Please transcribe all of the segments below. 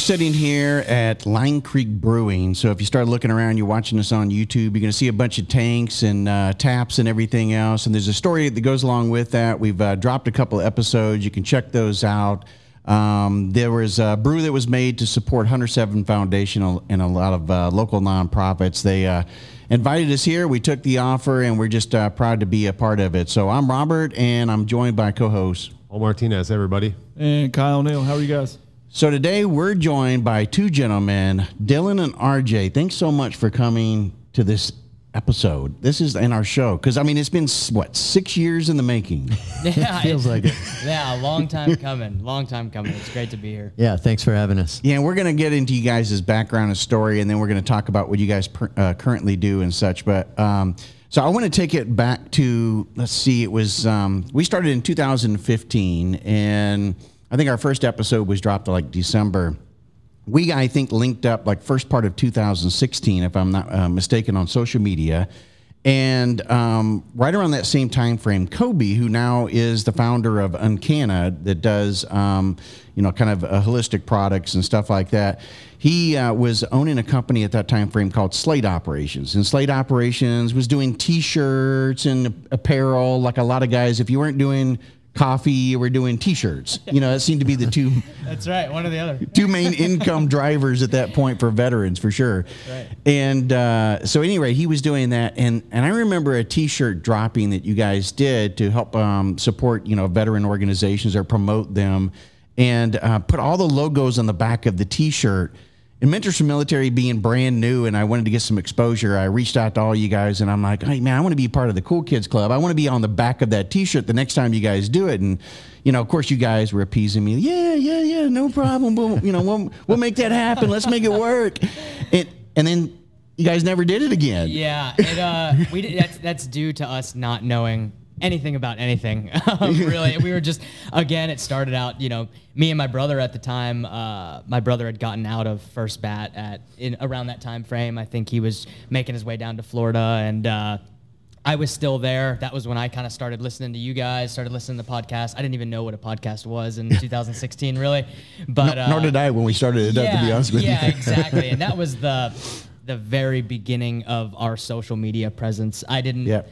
We're sitting here at Line Creek Brewing. So if you start looking around, you're watching us on YouTube, you're going to see a bunch of tanks and uh, taps and everything else. And there's a story that goes along with that. We've uh, dropped a couple of episodes. You can check those out. Um, there was a brew that was made to support Hunter Seven Foundation and a lot of uh, local nonprofits. They uh, invited us here. We took the offer, and we're just uh, proud to be a part of it. So I'm Robert, and I'm joined by co-host Paul Martinez, everybody. And Kyle Neal, how are you guys? So today we're joined by two gentlemen, Dylan and RJ. Thanks so much for coming to this episode. This is in our show because I mean it's been what six years in the making. Yeah, Feels like it. yeah, a long time coming. Long time coming. It's great to be here. Yeah, thanks for having us. Yeah, we're gonna get into you guys' background and story, and then we're gonna talk about what you guys per, uh, currently do and such. But um, so I want to take it back to let's see, it was um, we started in 2015, and I think our first episode was dropped like December. We I think linked up like first part of 2016, if I'm not uh, mistaken, on social media. And um, right around that same time frame, Kobe, who now is the founder of Uncana, that does um, you know kind of uh, holistic products and stuff like that, he uh, was owning a company at that time frame called Slate Operations. And Slate Operations was doing T-shirts and apparel, like a lot of guys. If you weren't doing coffee, were doing T-shirts. You know, that seemed to be the two That's right. One or the other. two main income drivers at that point for veterans for sure. Right. And uh, so anyway, he was doing that, and and I remember a T-shirt dropping that you guys did to help um, support you know veteran organizations or promote them, and uh, put all the logos on the back of the T-shirt. And Mentors for Military being brand new, and I wanted to get some exposure. I reached out to all you guys, and I'm like, "Hey, man, I want to be part of the Cool Kids Club. I want to be on the back of that T-shirt the next time you guys do it." And you know, of course, you guys were appeasing me. Yeah, yeah, yeah, no problem. We'll, you know, we'll, we'll make that happen. Let's make it work. And and then you guys never did it again. Yeah, it, uh, we did, that's that's due to us not knowing anything about anything. Um, really, we were just again. It started out, you know, me and my brother at the time. Uh, my brother had gotten out of first bat at in around that time frame. I think he was making his way down to Florida, and uh, I was still there. That was when I kind of started listening to you guys. Started listening to podcasts. I didn't even know what a podcast was in 2016, really. But uh, Nor did I when we started it up, to be honest with yeah, you. Yeah, exactly. And that was the the very beginning of our social media presence. I didn't. Yeah.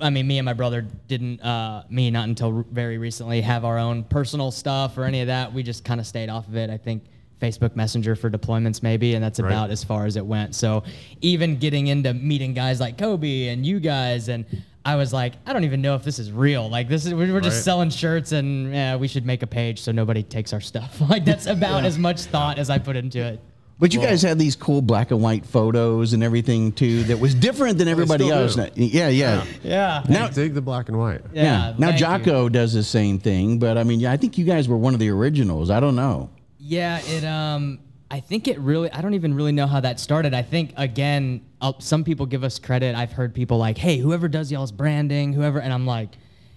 I mean, me and my brother didn't. Uh, me not until very recently have our own personal stuff or any of that. We just kind of stayed off of it. I think. Facebook Messenger for deployments, maybe, and that's Right. about as far as it went. So, even getting into meeting guys like Kobe and you guys, and I was like, I don't even know if this is real. Like, this is we're we're just Right. selling shirts, and yeah, we should make a page so nobody takes our stuff. like, that's about as much thought as I put into it. But you guys had these cool black and white photos and everything too that was different than everybody else. do. Yeah, yeah. Yeah. Now- I dig the black and white. Yeah. Now thank you. Jocko does the same thing, but I mean, yeah, I think you guys were one of the originals. I don't know. Yeah, it um I think it really I don't even really know how that started. I think again, uh, some people give us credit. I've heard people like, "Hey, whoever does y'all's branding, whoever," and I'm like,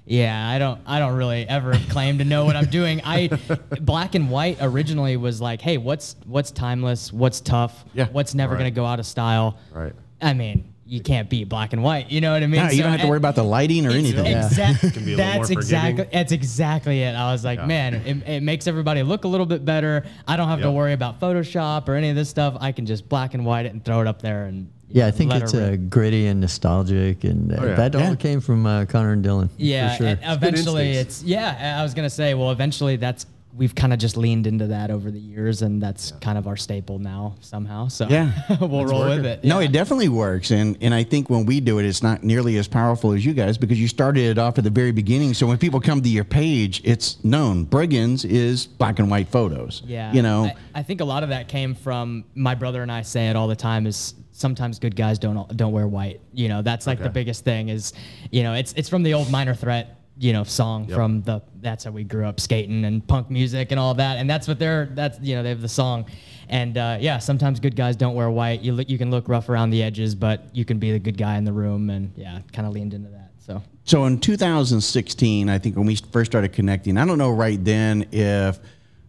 "Yeah, I don't I don't really ever claim to know what I'm doing." I Black and White originally was like, "Hey, what's what's timeless? What's tough? Yeah. What's never Right. going to go out of style?" Right. I mean, you can't beat black and white. You know what I mean? No, you So- don't have to worry about the lighting or anything. Exactly. Can be a that's more exactly that's exactly it. I was like, man, it, it makes everybody look a little bit better. I don't have to worry about Photoshop or any of this stuff. I can just black and white it and throw it up there and Yeah, I think it's uh, gritty and nostalgic, and uh, Oh, yeah. that all Yeah. came from uh, Connor and Dylan. yeah. for sure. and eventually, instincts. it's yeah. I was gonna say, well, eventually that's we've kind of just leaned into that over the years, and that's kind of our staple now somehow. So Yeah. we'll roll working. with it. No, it definitely works, and and I think when we do it, it's not nearly as powerful as you guys because you started it off at the very beginning. So when people come to your page, it's known Brigands is black and white photos. Yeah. you know, I, I think a lot of that came from my brother and I say it all the time is sometimes good guys don't don't wear white. You know, that's like the biggest thing is, you know, it's it's from the old minor threat, you know, song Yep. from the that's how we grew up skating and punk music and all that. And that's what they're that's you know, they have the song. And uh, yeah, sometimes good guys don't wear white. You look you can look rough around the edges, but you can be the good guy in the room and yeah, kind of leaned into that. So So in 2016, I think when we first started connecting, I don't know right then if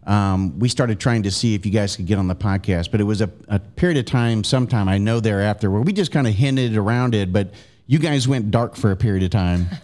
um, we started trying to see if you guys could get on the podcast, but it was a, a period of time, sometime I know thereafter, where we just kind of hinted around it, but you guys went dark for a period of time.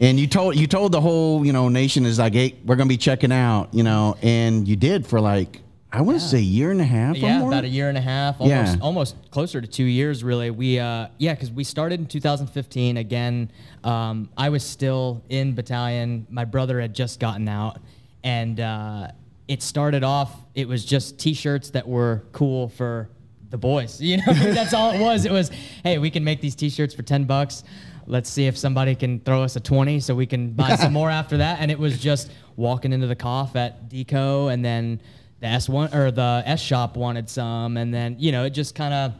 And you told you told the whole you know nation is like, hey, we're gonna be checking out, you know, and you did for like I want to say a year and a half. or yeah, about a year and a half, almost Yeah. almost closer to two years, really. We uh, yeah, because we started in 2015. Again, um, I was still in battalion. My brother had just gotten out, and uh, it started off. It was just T-shirts that were cool for the boys. You know, that's all it was. It was, hey, we can make these T-shirts for 10 bucks. Let's see if somebody can throw us a 20 so we can buy some more after that. And it was just walking into the cough at Deco and then the S1 or the S shop wanted some. And then, you know, it just kind of,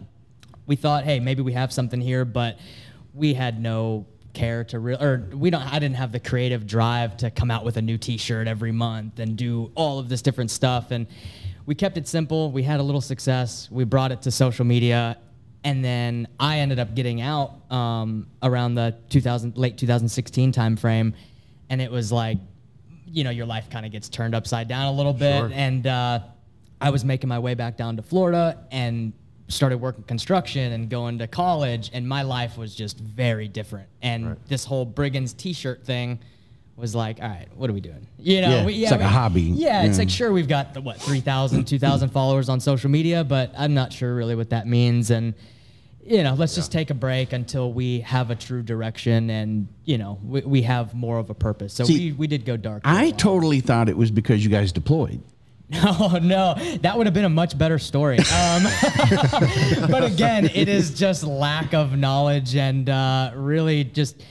we thought, hey, maybe we have something here, but we had no care to real or we don't I didn't have the creative drive to come out with a new t-shirt every month and do all of this different stuff. And we kept it simple. We had a little success. We brought it to social media. And then I ended up getting out um, around the 2000 late 2016 timeframe. And it was like you know your life kind of gets turned upside down a little bit. Sure. and uh, I was making my way back down to Florida and started working construction and going to college, and my life was just very different. And this whole Brigands T-shirt thing was like, all right, what are we doing? You know, Yeah, we, it's like a hobby. Yeah, it's like sure we've got the, what 3,000, 2,000 followers on social media, but I'm not sure really what that means. And you know, let's just take a break until we have a true direction and you know we, we have more of a purpose. So See, we, we did go dark. I totally thought it was because you guys deployed. Oh no, that would have been a much better story. Um, but again, it is just lack of knowledge and uh, really just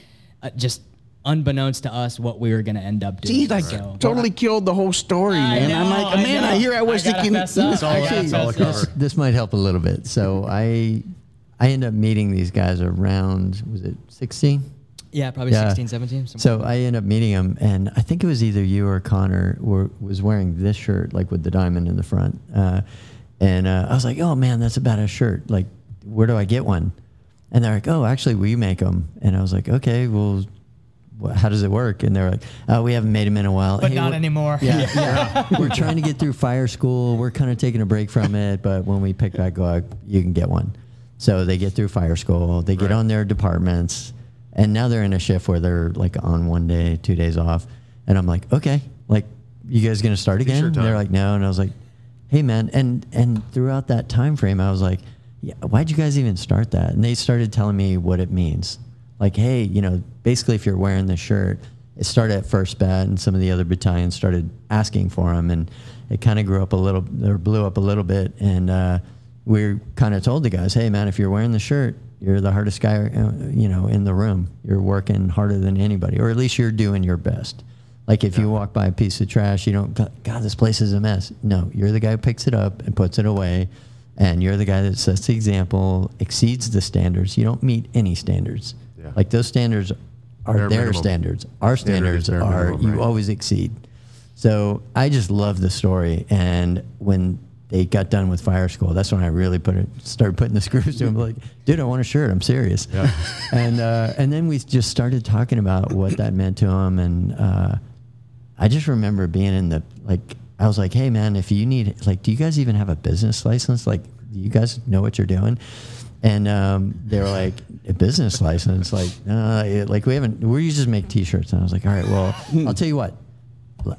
uh, just unbeknownst to us what we were going to end up doing. See, like So- totally killed the whole story, I man. I'm like, I man, I hear I was I gotta thinking. fess up. All, I gotta all fess This might help a little bit. So I I end up meeting these guys around was it 16? Yeah, probably Yeah. 16, 17. somewhere. So I end up meeting him, and I think it was either you or Connor were, was wearing this shirt, like with the diamond in the front. Uh, and uh, I was like, "Oh man, that's a badass shirt. Like, where do I get one?" And they're like, "Oh, actually, we make them." And I was like, "Okay, well, wh- how does it work?" And they're like, "Oh, we haven't made them in a while, but Hey, not we're- anymore. yeah, yeah. We're trying to get through fire school. We're kind of taking a break from it, but when we pick back up, you can get one. So they get through fire school. They get Right. on their departments, and now they're in a shift where they're like on one day, two days off. And I'm like, okay, like you guys gonna start again? And they're like, no. And I was like, hey man. And and throughout that time frame, I was like, yeah, why'd you guys even start that? And they started telling me what it means. Like, hey, you know, basically, if you're wearing this shirt, it started at first bat, and some of the other battalions started asking for them, and it kind of grew up a little, or blew up a little bit. And uh, we kind of told the guys, hey, man, if you're wearing the shirt, you're the hardest guy, uh, you know, in the room. You're working harder than anybody, or at least you're doing your best. Like if you walk by a piece of trash, you don't, God, this place is a mess. No, you're the guy who picks it up and puts it away. And you're the guy that sets the example, exceeds the standards. You don't meet any standards. Yeah. Like those standards are Bare their minimum. standards. Our standards are minimum, you always exceed. So I just love the story. And when they got done with fire school, that's when I really put it, started putting the screws to him. Like, dude, I want a shirt. I'm serious. Yeah. and uh, and then we just started talking about what that meant to him. And uh, I just remember being in the like, I was like, hey man, if you need like, do you guys even have a business license? Like, do you guys know what you're doing? And um, they were like, a business license? Like, no, like we haven't. We just make T-shirts. And I was like, all right, well, I'll tell you what.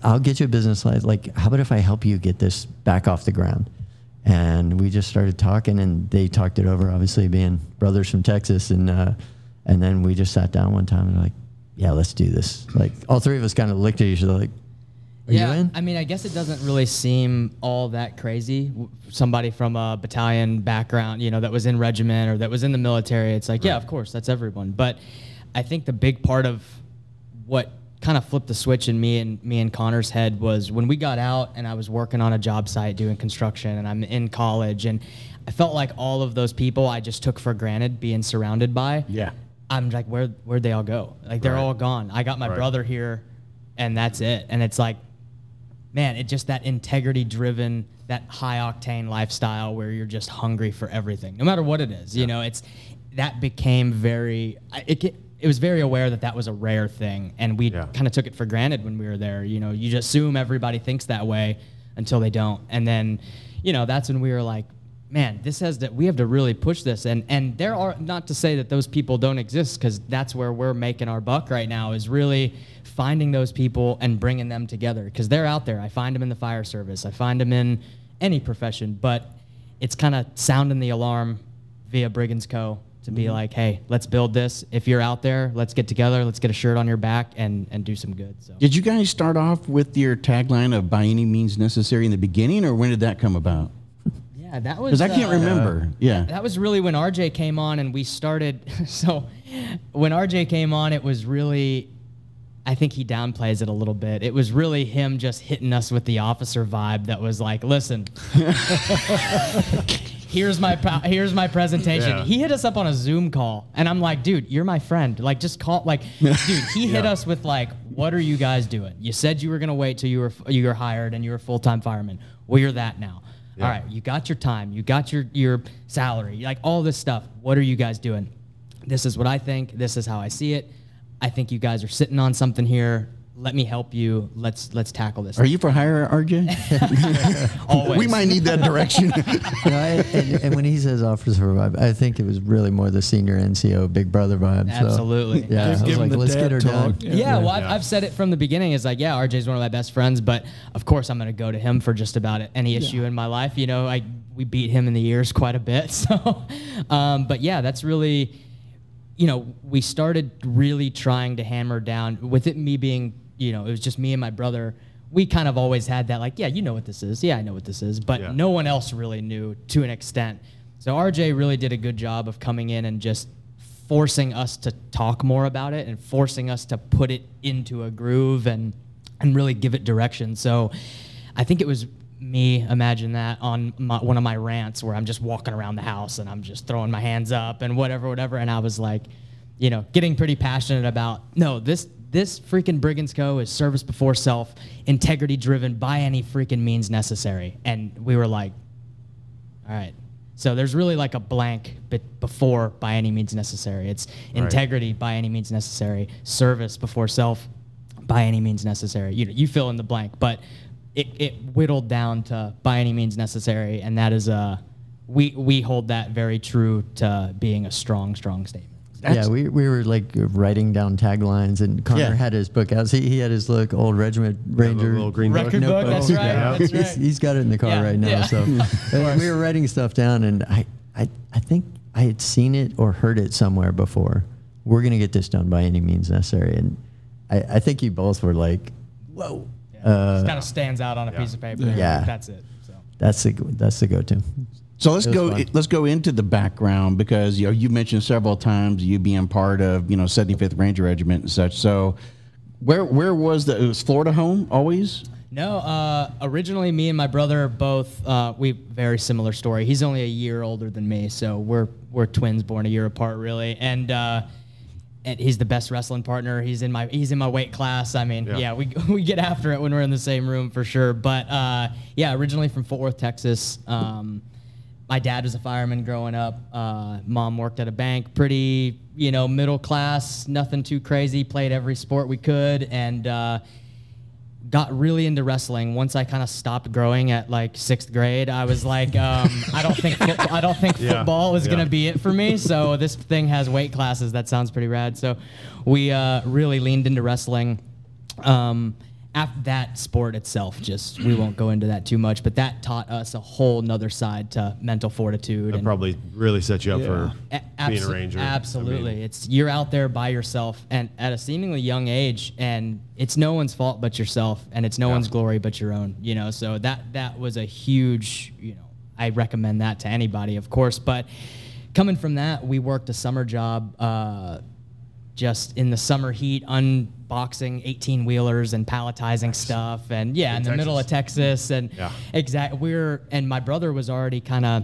I'll get you a business license. Like, how about if I help you get this back off the ground? And we just started talking, and they talked it over. Obviously, being brothers from Texas, and uh, and then we just sat down one time and like, yeah, let's do this. Like, all three of us kind of looked at each other like, are yeah, you in? I mean, I guess it doesn't really seem all that crazy. Somebody from a battalion background, you know, that was in regiment or that was in the military, it's like, yeah, of course, that's everyone. But I think the big part of what kind of flipped the switch in me and me and Connor's head was when we got out and I was working on a job site doing construction and I'm in college and I felt like all of those people I just took for granted being surrounded by. Yeah. I'm like, where where'd they all go? Like they're Right. all gone. I got my Right. brother here, and that's it. And it's like, man, it just that integrity driven, that high octane lifestyle where you're just hungry for everything, no matter what it is. You know, it's that became very. It it was very aware that that was a rare thing, and we Yeah. kind of took it for granted when we were there. You know, you just assume everybody thinks that way until they don't, and then, you know, that's when we were like, man, this has that we have to really push this, and and there are not to say that those people don't exist because that's where we're making our buck right now is really finding those people and bringing them together because they're out there. I find them in the fire service. I find them in any profession, but it's kind of sounding the alarm via Brigands Co. to be like, hey, let's build this. If you're out there, let's get together, let's get a shirt on your back and and do some good. So Did you guys start off with your tagline of by any means necessary in the beginning, or when did that come about? yeah, that was Because I can't uh, remember. Yeah. That was really when RJ came on and we started. So when RJ came on, it was really, I think he downplays it a little bit. It was really him just hitting us with the officer vibe that was like, listen. Here's my po- here's my presentation. Yeah. He hit us up on a Zoom call, and I'm like, dude, you're my friend. Like, just call. Like, dude, he hit Yeah. us with like, what are you guys doing? You said you were gonna wait till you were you were hired and you were full time fireman. Well, you're that now. All right, you got your time, you got your your salary, like all this stuff. What are you guys doing? This is what I think. This is how I see it. I think you guys are sitting on something here. Let me help you. Let's let's tackle this. Are you for hire, RJ? Always. we might need that direction. No, I, and, and when he says officer vibe, I think it was really more the senior NCO Big Brother vibe. so, Absolutely. yeah, I was like, let's get her talk. done. Yeah. Yeah, well, I've, Yeah. I've said it from the beginning. It's like, yeah, RJ's one of my best friends, but of course I'm going to go to him for just about any issue in my life. You know, I we beat him in the ears quite a bit. So, um, but yeah, that's really, you know, we started really trying to hammer down with it. Me being, you know, it was just me and my brother. We kind of always had that, like, yeah, you know what this is. Yeah, I know what this is, but Yeah. no one else really knew to an extent. So RJ really did a good job of coming in and just forcing us to talk more about it and forcing us to put it into a groove and and really give it direction. So I think it was me imagine that on my, one of my rants where I'm just walking around the house and I'm just throwing my hands up and whatever whatever and I was like you know getting pretty passionate about no this this freaking Brigands Co is service before self integrity driven by any freaking means necessary and we were like all right. So there's really like a blank bit before by any means necessary. It's integrity by any means necessary, service before self by any means necessary. You you fill in the blank, but it, it whittled down to by any means necessary, and that is a we we hold that very true to being a strong strong statement. Yeah, we, we were like writing down taglines, and Connor Yeah. had his book out. He, he had his look old regiment ranger little green. Record book, that's notebook. right, Yeah. that's He's- he's got it in the car Yeah, right now. yeah. So and we were writing stuff down, and I, I I think I had seen it or heard it somewhere before. We're gonna get this done by any means necessary, and I, I think you both were like, "Whoa." Uh, it kind of stands out on a piece of paper. Yeah. that's it. So. that's the that's the go-to. So let's go. fun. Let's go into the background because you know you mentioned several times you being part of you know 75th Ranger Regiment and such. So where where was the it was Florida home always? No, uh, originally me and my brother both uh, we very similar story. He's only a year older than me, so we're we're twins, born a year apart, really. And uh, and he's the best wrestling partner. He's in my he's in my weight class. I mean, yeah, Yeah. we we get after it when we're in the same room for sure. But uh, yeah, originally from Fort Worth, Texas. Um, my dad was a fireman growing up. Uh, mom worked at a bank, pretty, you know, middle class, nothing too crazy. Played every sport we could, and uh, got really into wrestling. Once I kind of stopped growing at like sixth grade, I was like, um, I don't think football, I don't think Yeah, football is yeah. gonna be it for me. So this thing has weight classes. That sounds pretty rad. So we uh, really leaned into wrestling. Um, after that sport itself, just we won't go into that too much, but that taught us a whole nother side to mental fortitude. That and- probably really set you up for a- being a abso- ranger. I Absolutely. mean, it's you're out there by yourself and at a seemingly young age and it's no one's fault but yourself and it's no Yeah. one's glory but your own, you know. So that that was a huge, you know, I recommend that to anybody, of course, but coming from that, we worked a summer job uh, just in the summer heat unboxing 18 wheelers and palletizing stuff and yeah in, the middle of Texas. And Yeah. exact we're and my brother was already kind of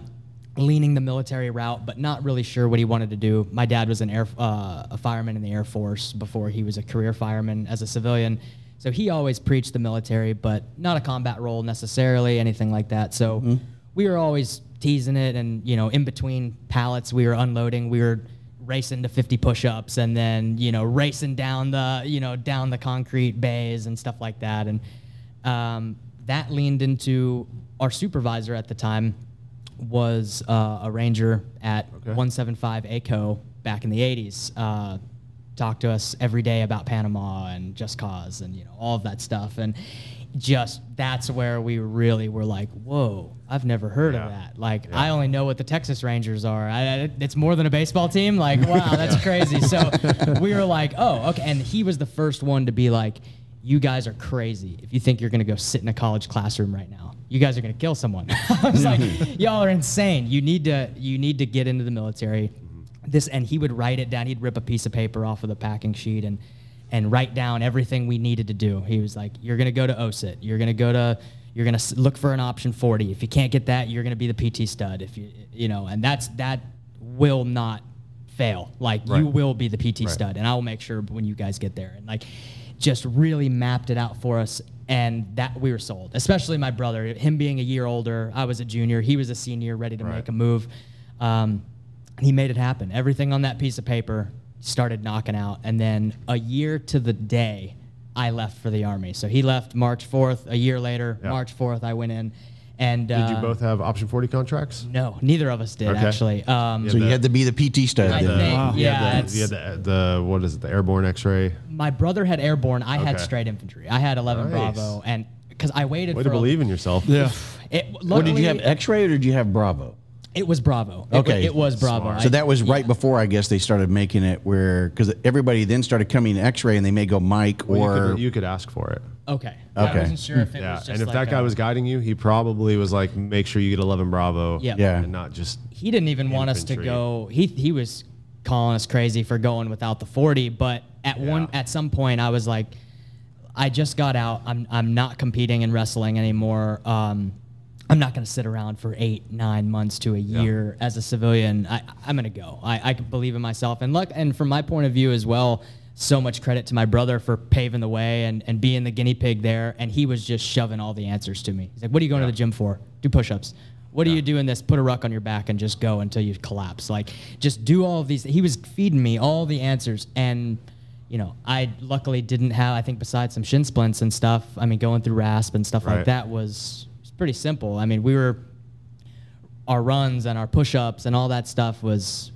leaning the military route but not really sure what he wanted to do. My dad was an air uh, a fireman in the air force before he was a career fireman as a civilian. So he always preached the military but not a combat role necessarily anything like that. So we were always teasing it and you know in between pallets we were unloading. We were racing to 50 push-ups and then you know racing down the you know down the concrete bays and stuff like that and um, that leaned into our supervisor at the time was uh, a ranger at 175 ACO back in the 80s. Uh, talked to us every day about Panama and Just Cause and you know all of that stuff. And just that's where we really were like, whoa, I've never heard Yeah. of that. Like, I only know what the Texas Rangers are. I, it's more than a baseball team. Like, wow, that's crazy. So we were like, oh, okay. And he was the first one to be like, you guys are crazy if you think you're going to go sit in a college classroom right now. You guys are going to kill someone. I was like, y'all are insane. You need to you need to get into the military. This and he would write it down. He'd rip a piece of paper off of the packing sheet and and write down everything we needed to do. He was like, "You're gonna go to OSUT. You're gonna go to. You're gonna look for an option 40. If you can't get that, you're gonna be the PT stud. If you you know, and that's that will not fail. Like you will be the PT stud, and I will make sure when you guys get there. And like, just really mapped it out for us, and that we were sold. Especially my brother, him being a year older. I was a junior. He was a senior, ready to Right. make a move. Um, he made it happen. Everything on that piece of paper started knocking out, and then a year to the day, I left for the army. So he left March 4th. A year later, Yeah. March 4th, I went in. And Did you uh, both have option 40 contracts? No, neither of us did Okay. actually. Um, So you had to be the PT stud. I think, Wow. You yeah, had the, you had the, the, what is it, the airborne x ray? my brother had airborne. I had straight infantry. I had 11 Nice. Bravo, and because I waited Way for to a- believe in yourself. Yeah. It, What did you have, X-ray or did you have Bravo? It was Bravo. It wa- Okay. it, was Bravo. Smart. So that was right yeah. before I guess they started making it where because everybody then started coming to X-ray and they may go Mike Well, or you, could, you could ask for it. Okay. Okay. I wasn't sure if it Yeah. was just And if like that guy a- was guiding you, he probably was like, make sure you get 11 Bravo. Yeah. Yeah. And not just, he didn't even want us to Infantry. go. He he was calling us crazy for going without the 40. But at one Yeah. at some point, I was like, I just got out. I'm I'm not competing in wrestling anymore. Um, I'm not going to sit around for eight, nine months to a year as a civilian. I, I'm going to go. I, I can believe in myself. And look, and from my point of view as well, so much credit to my brother for paving the way and, and being the guinea pig there. And he was just shoving all the answers to me. He's like, What are you going to the gym for? Do push ups. What are you doing this? Put a ruck on your back and just go until you collapse. Like, just do all of these. He was feeding me all the answers. And, you know, I luckily didn't have, I think, besides some shin splints and stuff, I mean, going through RASP and stuff like that was pretty simple. I mean, we were, our runs and our push ups and all that stuff was,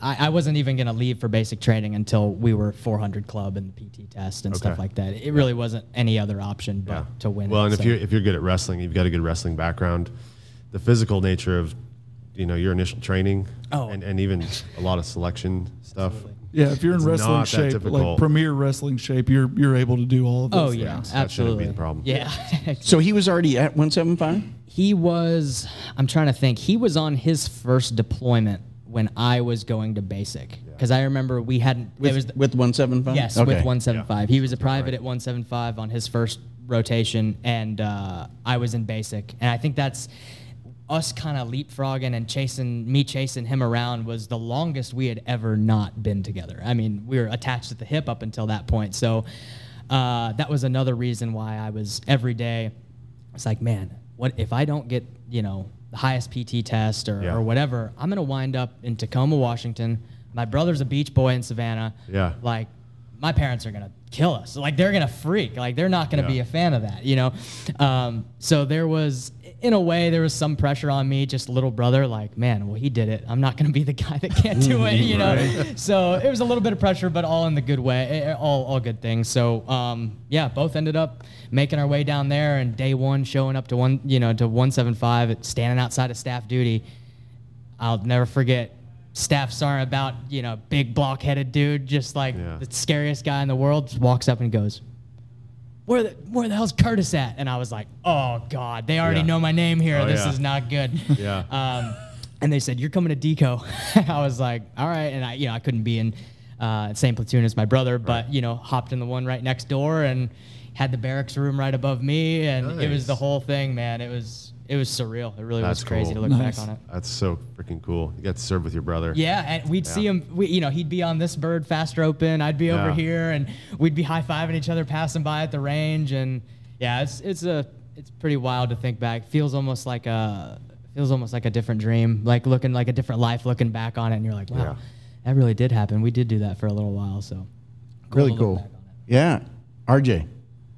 I, I wasn't even going to leave for basic training until we were 400 club and the PT test and stuff like that. It really wasn't any other option but yeah. to win. Well, it, and if you're, if you're good at wrestling, you've got a good wrestling background. The physical nature of, you know, your initial training Oh. and, and even a lot of selection stuff. Yeah, if you're in wrestling shape, difficult. like premier wrestling shape, you're you're able to do all of those Oh yeah, things. That shouldn't be absolutely. the problem. Yeah, so he was already at 175. he was. I'm trying to think. He was on his first deployment when I was going to basic because I remember we hadn't. With, it was with 175. yes Okay. with 175. He was a private at 175 on his first rotation, and uh, I was in basic. And I think that's us kind of leapfrogging and chasing me chasing him around was the longest we had ever not been together. I mean, we were attached at the hip up until that point. So uh, that was another reason why I was every day. It's like, man, what if I don't get you know the highest PT test or, Yeah. or whatever? I'm gonna wind up in Tacoma, Washington. My brother's a beach boy in Savannah. Yeah. Like my parents are gonna kill us. Like they're gonna freak. Like they're not gonna be a fan of that, you know. Um, so there was, in a way, there was some pressure on me, just little brother. Like, man, well, he did it. I'm not gonna be the guy that can't do it, you know. So it was a little bit of pressure, but all in the good way. eh, eh, All all good things. So um, yeah, both ended up making our way down there, and day one showing up to one, you know, to 175, standing outside of staff duty. I'll never forget staff sergeant about you know big block-headed dude just like Yeah. the scariest guy in the world just walks up and goes where the, where the hell's curtis at? And i was like oh god they already Yeah. know my name here. Oh, this yeah. is not good. Yeah. um, and they said you're coming to deco. I was like all right. And i you know i couldn't be in uh, same platoon as my brother but you know hopped in the one right next door and had the barracks room right above me. And it was the whole thing man. It was it was surreal it really That's was crazy cool. to look Nice. back on it That's so freaking cool. You got to serve with your brother. yeah, and we'd see him. We, you know, he'd be on this bird faster open. I'd be over here, and we'd be high fiving each other, passing by at the range. And yeah, it's it's a it's pretty wild to think back. Feels almost like a feels almost like a different dream. Like looking like a different life, looking back on it, and you're like, wow, Yeah. that really did happen. We did do that for a little while. So Really cool. back on it. Yeah. RJ,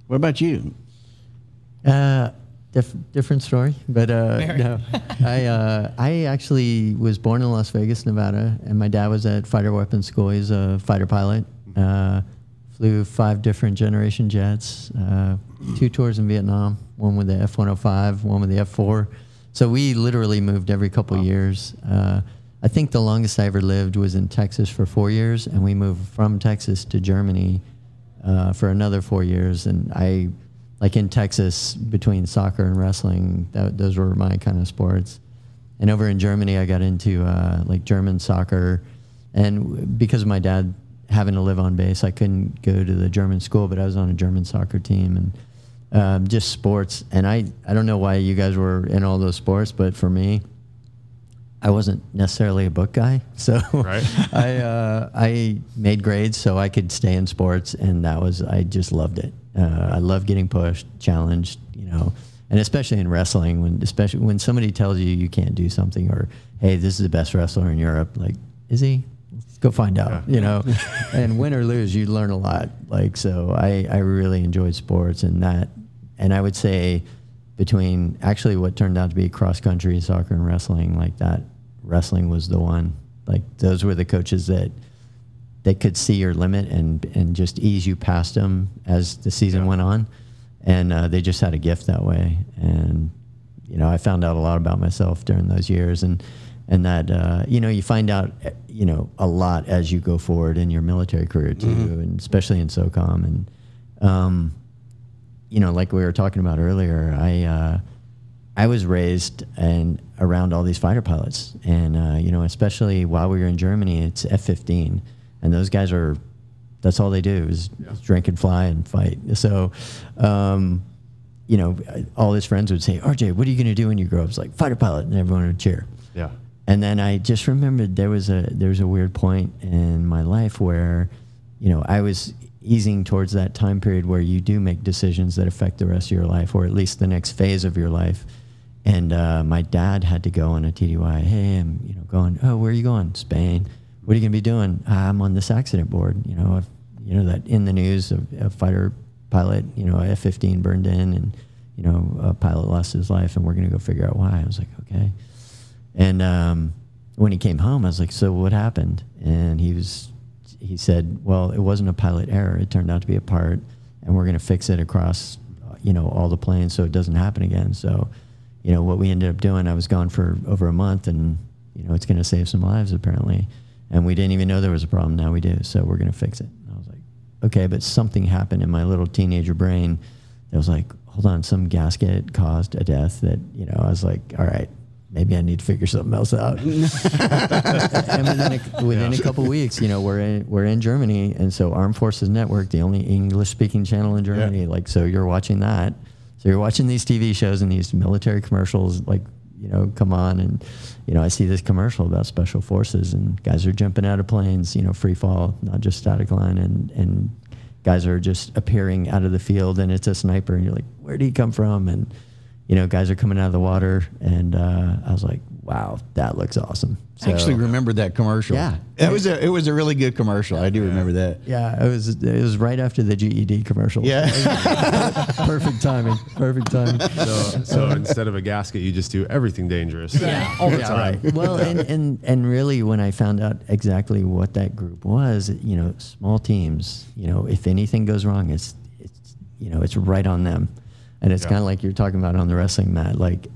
what about you? Uh, diff- different story, but uh, no, I uh, I actually was born in Las Vegas, Nevada, and my dad was at fighter weapons school. He's a fighter pilot. Uh, flew five different generation jets, uh, two tours in Vietnam, one with the F 105, one with the F 4. So we literally moved every couple years. Uh, I think the longest I ever lived was in Texas for four years, and we moved from Texas to Germany uh, for another four years. And I, like in Texas, between soccer and wrestling, that, those were my kind of sports. And over in Germany, I got into uh, like German soccer, and because of my dad having to live on base, I couldn't go to the German school, but I was on a German soccer team and um, just sports. And I, I don't know why you guys were in all those sports, but for me, I wasn't necessarily a book guy, so Right. I uh, I made grades so I could stay in sports, and that was I just loved it. Uh, I love getting pushed, challenged, you know, and especially in wrestling, when especially when somebody tells you you can't do something, or hey, this is the best wrestler in Europe, like is he? Let's go find out, Yeah. you know. and win or lose, you learn a lot. Like so, I I really enjoyed sports, and that, and I would say between actually what turned out to be cross country, soccer, and wrestling, like that, wrestling was the one. Like those were the coaches that they could see your limit and and just ease you past them as the season Yeah. went on, and uh, they just had a gift that way. And you know, I found out a lot about myself during those years, and and that uh, you know you find out eh, you know a lot as you go forward in your military career too, and especially in SOCOM and. Um, you know, like we were talking about earlier, I uh, I was raised and around all these fighter pilots, and uh, you know, especially while we were in Germany, it's F-15, and those guys are that's all they do is, is drink and fly and fight. So, um, you know, all his friends would say, "RJ, what are you going to do when you grow up?" It's like fighter pilot, and everyone would cheer. Yeah. And then I just remembered there was a there was a weird point in my life where, you know, I was easing towards that time period where you do make decisions that affect the rest of your life, or at least the next phase of your life. And uh, my dad had to go on a TDY. Hey, I'm you know going. Oh, where are you going? Spain. What are you gonna be doing? "Ah, I'm on this accident board. You know, you know that in the news of a fighter pilot. You know, F-15 burned in, and you know a pilot lost his life, and we're gonna go figure out why. I was like, okay. And um, when he came home, I was like, "So what happened?" And he was, he said, "Well, it wasn't a pilot error. It turned out to be a part, and we're going to fix it across, you know, all the planes so it doesn't happen again." So, you know, what we ended up doing, I was gone for over a month, and you know, it's going to save some lives apparently. And we didn't even know there was a problem. Now we do. So we're going to fix it. And I was like, okay, but something happened in my little teenager brain that was like, hold on, some gasket caused a death that, you know, I was like, all right, maybe I need to figure something else out. and within a, within a couple weeks, you know, we're in, we're in Germany. And so Armed Forces Network, the only English speaking channel in Germany, like, so you're watching that. So you're watching these TV shows and these military commercials, like, you know, come on. And, you know, I see this commercial about special forces and guys are jumping out of planes, you know, free fall, not just static line. And, and guys are just appearing out of the field and it's a sniper. And you're like, where did he come from? And, you know, guys are coming out of the water. And uh, I was like, wow, that looks awesome. I actually So- remember that commercial. Yeah. it was a it was a really good commercial. I do remember that. Yeah, it was it was right after the GED commercial. Yeah. perfect timing. Perfect timing. So, so instead of a gasket, you just do everything dangerous. Yeah. All the Yeah, time. right. Well, and, and and really, when I found out exactly what that group was, you know, small teams. You know, if anything goes wrong, it's it's you know it's right on them, and it's Yeah. kind of like you're talking about on the wrestling mat. Like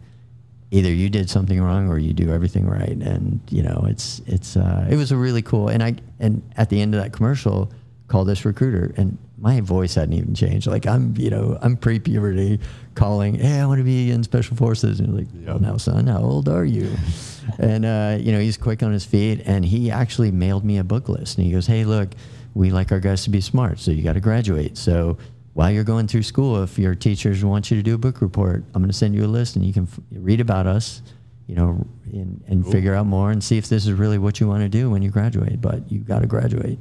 either you did something wrong or you do everything right, and you know it's it's uh, it was a really cool. And I and at the end of that commercial, call this recruiter and. My voice hadn't even changed. Like I'm, you know, I'm pre-puberty, calling, "Hey, I want to be in special forces." And you're like, Yeah. "Well, now, son, how old are you?" and uh, you know, he's quick on his feet, and he actually mailed me a book list. And he goes, "Hey, look, we like our guys to be smart, so you got to graduate. So while you're going through school, if your teachers want you to do a book report, I'm going to send you a list, and you can f- read about us, you know, and, and figure out more and see if this is really what you want to do when you graduate. But you got to graduate."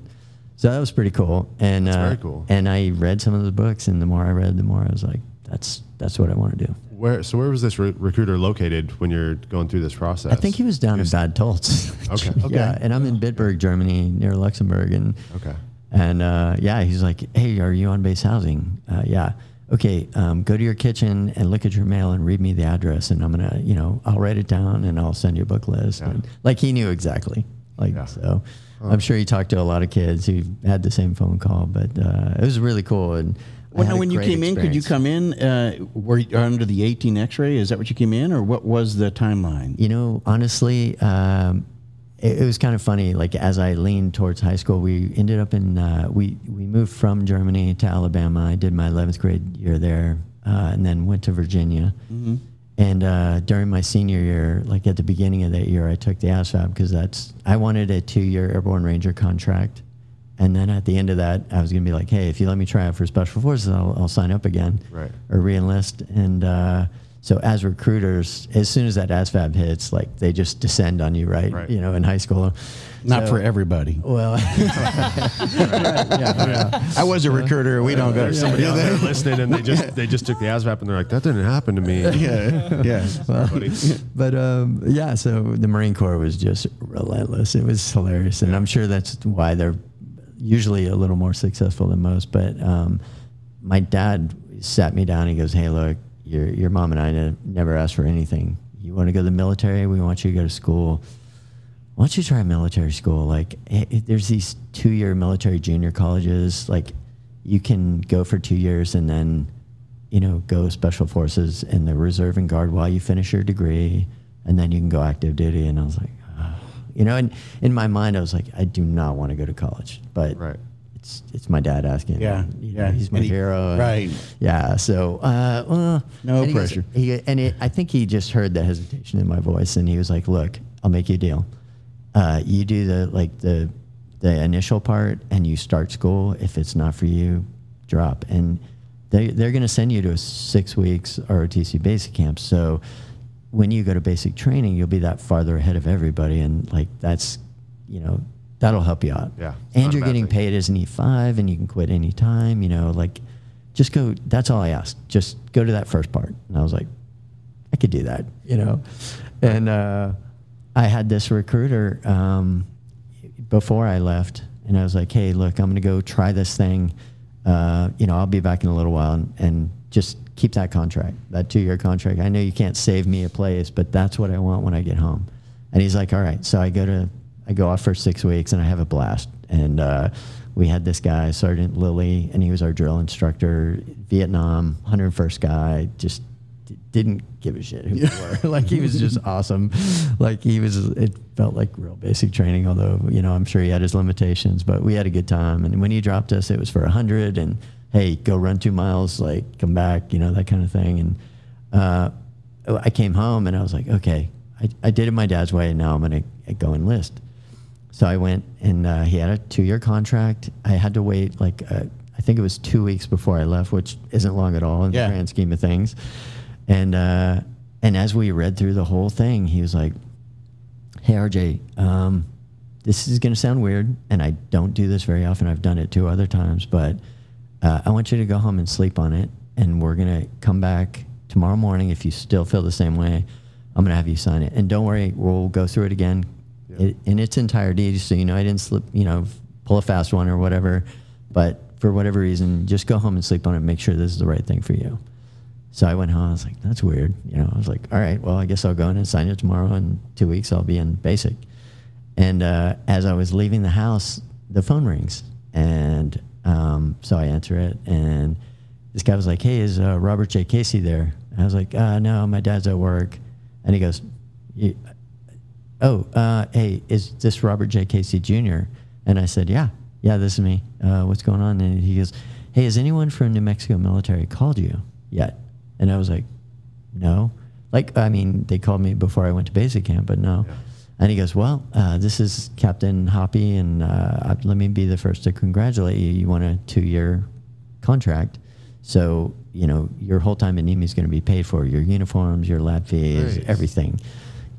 So that was pretty cool. And That's uh, very cool. And I read some of the books, and the more I read, the more I was like, "That's that's what I want to do." Where so where was this re- recruiter located when you're going through this process? I think he was down in Bad Tolz. Okay, okay. yeah, and I'm in Bitburg, Germany, near Luxembourg, and Okay. And uh, yeah, he's like, "Hey, are you on base housing?" Uh, yeah. Okay, um, go to your kitchen and look at your mail and read me the address, and I'm gonna, you know, I'll write it down and I'll send you a book list. Yeah. And, like he knew exactly. Like Yeah. so, I'm sure he talked to a lot of kids who had the same phone call, but uh, it was really cool. And Well, now, when you great came in, could you come in? Uh, were you under the 18 X-ray? Is that what you came in, or what was the timeline? You know, honestly, um, it, it was kind of funny. Like as I leaned towards high school, we ended up in uh, we we moved from Germany to Alabama. I did my 11th grade year there, uh, and then went to Virginia. And uh, during my senior year, like at the beginning of that year, I took the ASVAB because that's I wanted a two-year Airborne Ranger contract. And then at the end of that, I was going to be like, hey, if you let me try out for Special Forces, I'll, I'll sign up again Right. or reenlist. And uh, so as recruiters, as soon as that ASVAB hits, like they just descend on you, right? Right. You know, in high school. Not So- for everybody. Well, I was a recruiter. We don't go. There's somebody out there listening, and they just they just took the ASVAB, and they're like, "That didn't happen to me." Yeah, yeah. buddy. but um, yeah, so the Marine Corps was just relentless. It was hilarious, and I'm sure that's why they're usually a little more successful than most. But um, my dad sat me down. He goes, "Hey, look, your your mom and I ne- never asked for anything. You want to go to the military? We want you to go to school. Why don't you try military school? Like, it, there's these two-year military junior colleges. Like, you can go for two years and then." you know, go special forces in the reserve and guard while you finish your degree, and then you can go active duty. And I was like, "Ah." you know, and in my mind, I was like, I do not want to go to college, but Right. It's it's my dad asking. Yeah, you know, yeah. he's my he- hero. and- right. Yeah. So, uh, well, No and he goes- pressure. he, and it, I think he just heard the hesitation in my voice, and he was like, "Look, I'll make you a deal. Uh, you do the like the the initial part, and you start school. If it's not for you, drop." And they they're going to send you to a six weeks ROTC basic camp. So when you go to basic training, you'll be that farther ahead of everybody, and like that's you know that'll help you out. Yeah, and you're getting paid as an E5, and you can quit anytime. You know, like just go. That's all I asked. Just go to that first part. And I was like, I could do that, you know. And uh, I had this recruiter um, before I left, and I was like, Hey, look, I'm going to go try this thing. Uh, you know, I'll be back in a little while, and, and just keep that contract, that two year contract. I know you can't save me a place, but that's what I want when I get home. And he's like, All right. So I go to I go off for six weeks, and I have a blast. And uh, we had this guy, Sergeant Lilly, and he was our drill instructor, Vietnam, 101st guy, just d- didn't give a shit who we were. like he was just awesome. Like he was, it felt like real basic training. Although you know, I'm sure he had his limitations, but we had a good time. And when he dropped us, it was for a hundred. And hey, go run two miles, like come back, you know, that kind of thing. And uh, I came home and I was like, okay, I, I did it my dad's way, and now I'm gonna go enlist. So I went and uh, he had a two year contract. I had to wait like uh, I think it was two weeks before I left, which isn't long at all in Yeah. the grand scheme of things. And uh, and as we read through the whole thing, he was like, "Hey RJ, um, this is going to sound weird, and I don't do this very often. I've done it two other times, but uh, I want you to go home and sleep on it, and we're going to come back tomorrow morning. If you still feel the same way, I'm going to have you sign it. And don't worry, we'll go through it again it, in its entirety. So you know, I didn't slip, you know, pull a fast one or whatever. But for whatever reason, just go home and sleep on it. And Make sure this is the right thing for you. So I went home. I was like, that's weird. You know, I was like, all right, well, I guess I'll go in and sign it tomorrow. In two weeks, I'll be in basic. And uh, as I was leaving the house, the phone rings, and um, so I answer it, and this guy was like, "Hey, is uh, Robert J. Casey there?" And I was like, uh, "No, my dad's at work," and he goes, "You- "Oh, uh, hey, is this Robert J. Casey Jr.?" And I said, "Yeah, yeah, this is me. Uh, what's going on?" And he goes, "Hey, has anyone from New Mexico military called you yet?" And I was like, "No." Like, I mean, they called me before I went to basic camp, but no. And he goes, Well, uh, this is Captain Hoppy, and uh, let me be the first to congratulate you. You won a two year contract. So, you know, your whole time in NEMI is going to be paid for your uniforms, your lab fees, Nice. everything,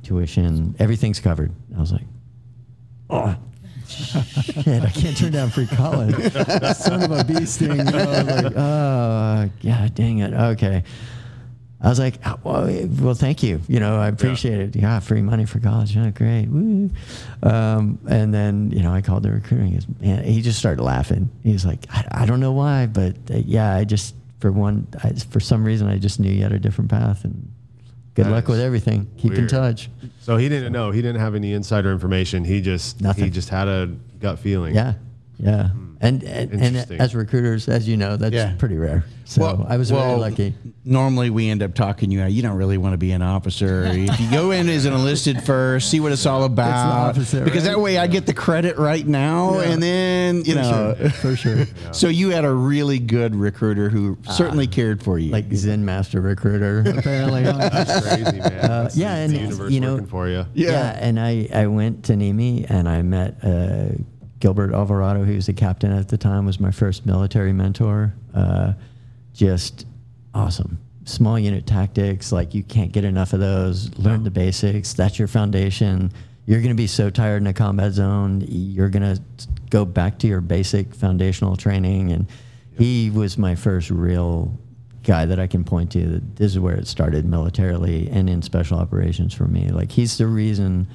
tuition, everything's covered. I was like, Oh, shit, I can't turn down free college. Son of a bee sting. You I was like, Oh, yeah, dang it. Okay. I was like, "Oh, well, well, thank you. You know, I appreciate it. Yeah, free money for college. Yeah, great. Woo. Um, and then, you know, I called the recruiter. He, goes, man, he just started laughing. He was like, I, I don't know why, but uh, yeah, I just, for one, I, for some reason, I just knew you had a different path. And Good That luck with everything. Keep in touch. So he didn't know. He didn't have any insider information. He just Nothing. he just had a gut feeling. Yeah, yeah. Hmm. And and, and Interesting. as recruiters, as you know, that's Yeah. pretty rare. So I was very lucky. Normally, we end up talking you out. You don't really want to be an officer. if you go in as an enlisted first, see what it's all about. because right? that way, I get the credit right now, Yeah. and then you know. For sure. So you had a really good recruiter who ah. certainly cared for you. Like Zen Master Recruiter, apparently. That's crazy, man. Uh, that's yeah, the, and the universe you know- working for you. Yeah. and I, I went to Nimi and I met uh, Gilbert Alvarado, who was the captain at the time, was my first military mentor. Uh, just awesome. Small unit tactics, like you can't get enough of those. Learn the basics. That's your foundation. You're going to be so tired in a combat zone. You're going to go back to your basic foundational training. And he was my first real guy that I can point to. That this is where it started militarily and in special operations for me. Like he's the reason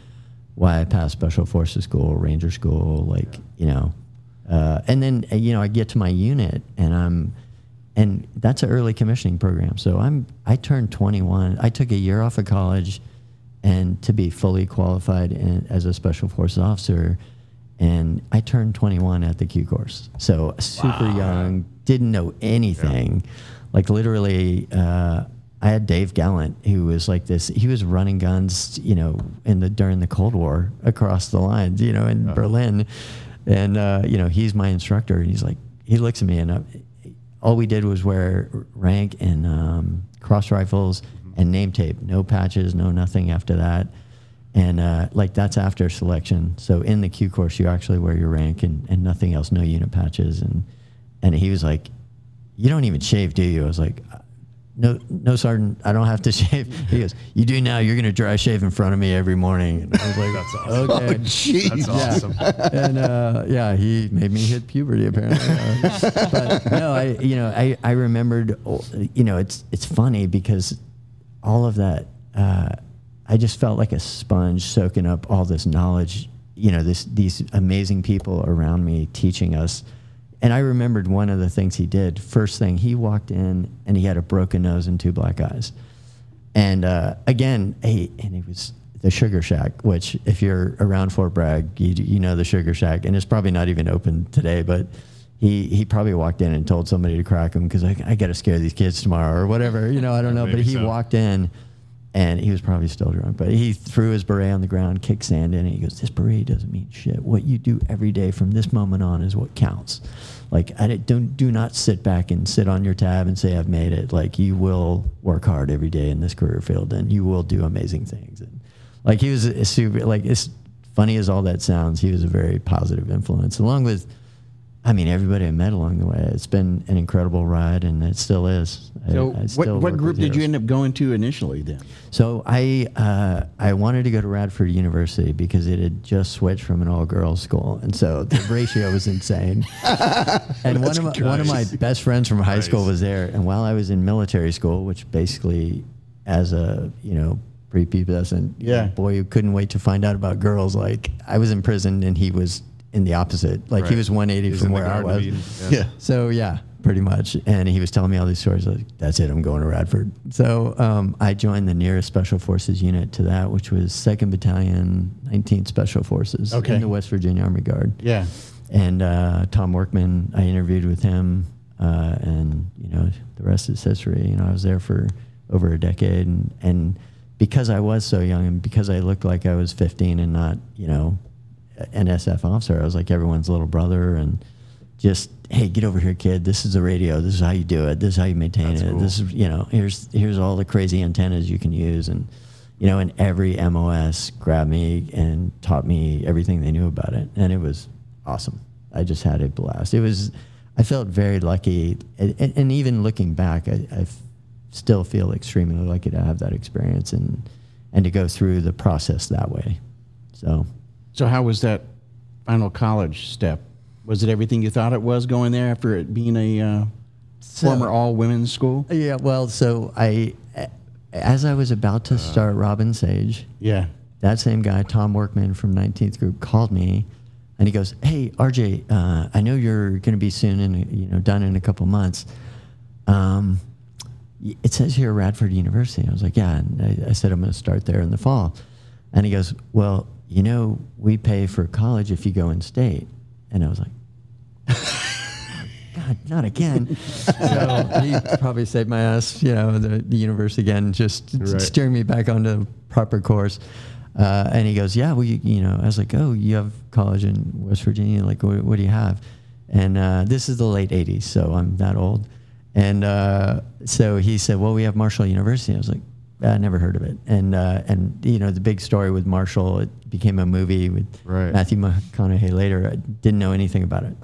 why I passed special forces school, ranger school, like you know. Uh, and then uh, you know I get to my unit and I'm, and that's an early commissioning program. So I'm I turned 21. I took a year off of college, and to be fully qualified in, as a special forces officer. And I turned 21 at the Q course. So super young, didn't know anything. Like literally, uh, I had Dave Gallant, who was like this. He was running guns, you know, in the during the Cold War across the lines, you know, in Berlin, and uh, you know, he's my instructor. And he's like, he looks at me, and uh, all we did was wear rank and um, cross rifles and name tape, no patches, no nothing after that. And uh, like that's after selection. So in the Q course, you actually wear your rank and, and nothing else, no unit patches. And and he was like, "You don't even shave, do you?" I was like, "Uh, "No, no, sergeant, I don't have to shave." He goes, "You do now. You're gonna dry shave in front of me every morning." And I was like, That's awesome. "Okay." Jeez. That's awesome. and uh, yeah, he made me hit puberty apparently. Uh, but no, I you know I I remembered oh, you know it's it's funny because all of that uh, I just felt like a sponge soaking up all this knowledge. You know, this these amazing people around me teaching us. And I remembered one of the things he did. First thing, he walked in and he had a broken nose and two black eyes. And uh, again, he, and it was the Sugar Shack, which if you're around Fort Bragg, you, you know the Sugar Shack, and it's probably not even open today, but he, he probably walked in and told somebody to crack him because I, I got to scare these kids tomorrow or whatever, you know, I don't know. But he so. walked in and he was probably still drunk, but he threw his beret on the ground, kicked sand in it. He goes, This beret doesn't mean shit. What you do every day from this moment on is what counts. Like, I don't do not sit back and sit on your tab and say I've made it. Like, you will work hard every day in this career field, and you will do amazing things. And like, he was a super. Like, as funny as all that sounds, he was a very positive influence, along with. I mean, everybody I met along the way. It's been an incredible ride, and it still is. So, I what, still what work group did you end up going to initially then? So I uh, I wanted to go to Radford University because it had just switched from an all girls school, and so the ratio was insane. and one of my, one of my best friends from high school was there, and while I was in military school, which basically, as a you know prepubescent Yeah. boy who couldn't wait to find out about girls, like I was in prison and he was in the opposite. Like he was 180 He's from where I was. Eden. Yeah. So yeah, pretty much. And he was telling me all these stories. Like, that's it. I'm going to Radford. So um, I joined the nearest Special Forces unit to that, which was Second Battalion, 19th Special Forces Okay. in the West Virginia Army Guard. Yeah. And uh, Tom Workman, I interviewed with him, uh, and you know the rest is history. You know, I was there for over a decade, and and because I was so young, and because I looked like I was 15 and not you know an SF officer, I was like everyone's little brother, and just hey, get over here, kid. This is the radio. This is how you do it. This is how you maintain That's it. cool. This is you know here's here's all the crazy antennas you can use, and you know, and every MOS grabbed me and taught me everything they knew about it, and it was awesome. I just had a blast. It was, I felt very lucky, and, and, and even looking back, I still feel extremely lucky to have that experience and and to go through the process that way. So, So how was that final college step? Was it everything you thought it was going there after it being a uh, former all women's school? yeah, well, so I, as I was about to start Robin Sage, Yeah. that same guy, Tom Workman from 19th Group, called me, and he goes, "Hey, RJ, uh, I know you're going to be soon, and you know, done in a couple months. Um, it says here Radford University. I was like, yeah. And I, I said, I'm going to start there in the fall. And he goes, well, you know, we pay for college if you go in state. And I was like, God, not again. so he probably saved my ass, you know, the, the universe again, just Right. steering me back onto the proper course. Uh, and he goes, yeah, well, you, you know, I was like, oh, you have college in West Virginia. Like, what, what do you have? And uh, this is the late 80s, so I'm that old. And uh, so he said, well, we have Marshall University. I was like, I never heard of it. And, uh, and you know, the big story with Marshall, it became a movie with Right. Matthew McConaughey later. I didn't know anything about it.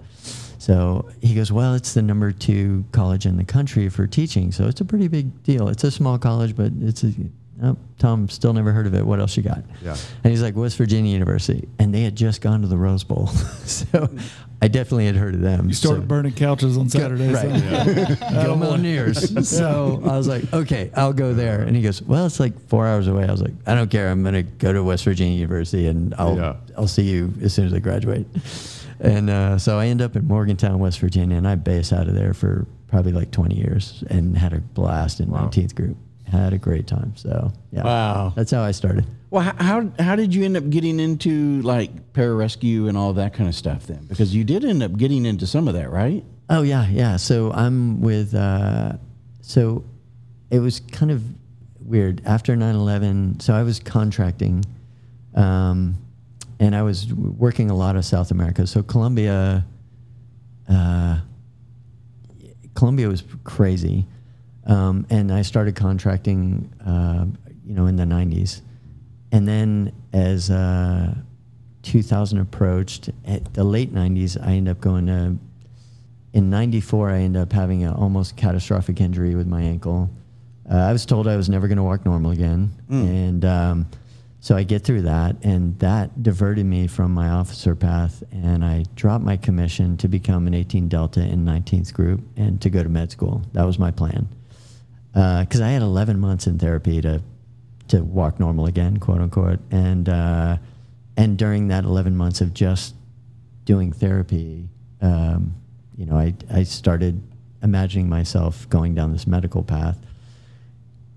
So he goes, Well, it's the number two college in the country for teaching. So it's a pretty big deal. It's a small college, but it's a, oh, Tom, still never heard of it. What else you got? Yeah. And he's like, West Virginia University. And they had just gone to the Rose Bowl. so I definitely had heard of them. You started so. burning couches on Saturdays. Right. huh? Go Mountaineers. so I was like, okay, I'll go there. And he goes, well, it's like four hours away. I was like, I don't care. I'm going to go to West Virginia University and I'll, Yeah. I'll see you as soon as I graduate. And uh, so I end up in Morgantown, West Virginia, and I base out of there for probably like 20 years and had a blast in Wow. 19th group. Had a great time. So yeah, Wow. that's how I started. Well, how how did you end up getting into like pararescue and all that kind of stuff then? Because you did end up getting into some of that, right? Oh yeah, yeah. So I'm with. Uh, so it was kind of weird after 9/11. So I was contracting, um, and I was working a lot of South America. So Colombia, uh, Colombia was crazy, um, and I started contracting, uh, you know, in the 90s, and then as uh, 2000 approached, at the late 90s, I ended up going to in 94 i ended up having an almost catastrophic injury with my ankle. Uh, i was told i was never going to walk normal again. And um, so i get through that and that diverted me from my officer path and i dropped my commission to become an 18 delta in 19th group and to go to med school. That was my plan because i had 11 months in therapy to to walk normal again quote unquote and uh, and during that 11 months of just doing therapy, um, you know, I, I started imagining myself going down this medical path.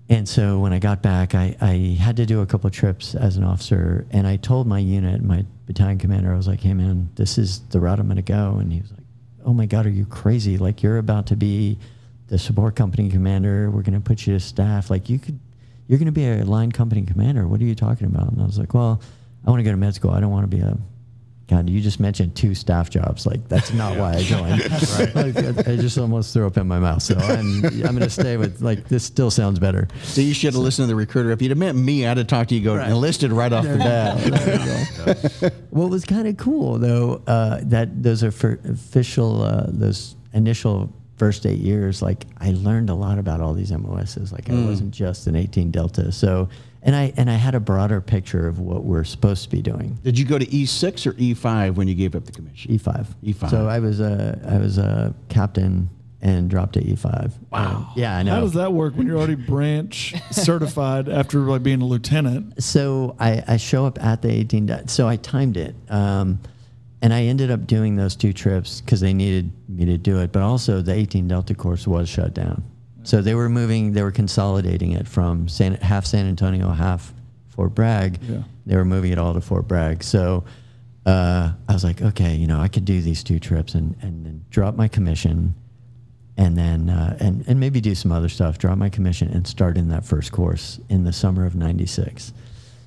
And so when I got back, I, I had to do a couple trips as an officer. And I told my unit, my battalion commander, I was like, hey, man, this is the route I'm going to go. And he was like, oh my God, are you crazy? Like, you're about to be the support company commander. We're going to put you to staff. Like, you could, you're going to be a line company commander. What are you talking about? And I was like, well, I want to go to med school. I don't want to be a God, you just mentioned two staff jobs. Like that's not why I joined. Like, I, I just almost threw up in my mouth. So I'm, I'm going to stay with like this. Still sounds better. So you should have listened to the recruiter. If you'd have met me, I'd have talked to you, go Right. enlisted right off the bat. What was kind of cool though, uh, that those are for official, uh, those initial first eight years, like I learned a lot about all these MOSs. Like I wasn't just an 18 Delta. So, and I, and I had a broader picture of what we're supposed to be doing. Did you go to E6 or E5 when you gave up the commission? E5. E5. So I was a, I was a captain and dropped to E5. Wow. yeah, I know. How does that work when you're already branch certified after like being a lieutenant? so I, I show up at the 18 de- so i timed it um, and i ended up doing those two trips because they needed me to do it but also the 18 delta course was shut down so they were moving they were consolidating it from san, half san antonio half fort bragg Yeah. they were moving it all to fort bragg so uh, i was like okay you know i could do these two trips and, and then drop my commission and then uh, and and maybe do some other stuff. Drop my commission and start in that first course in the summer of '96.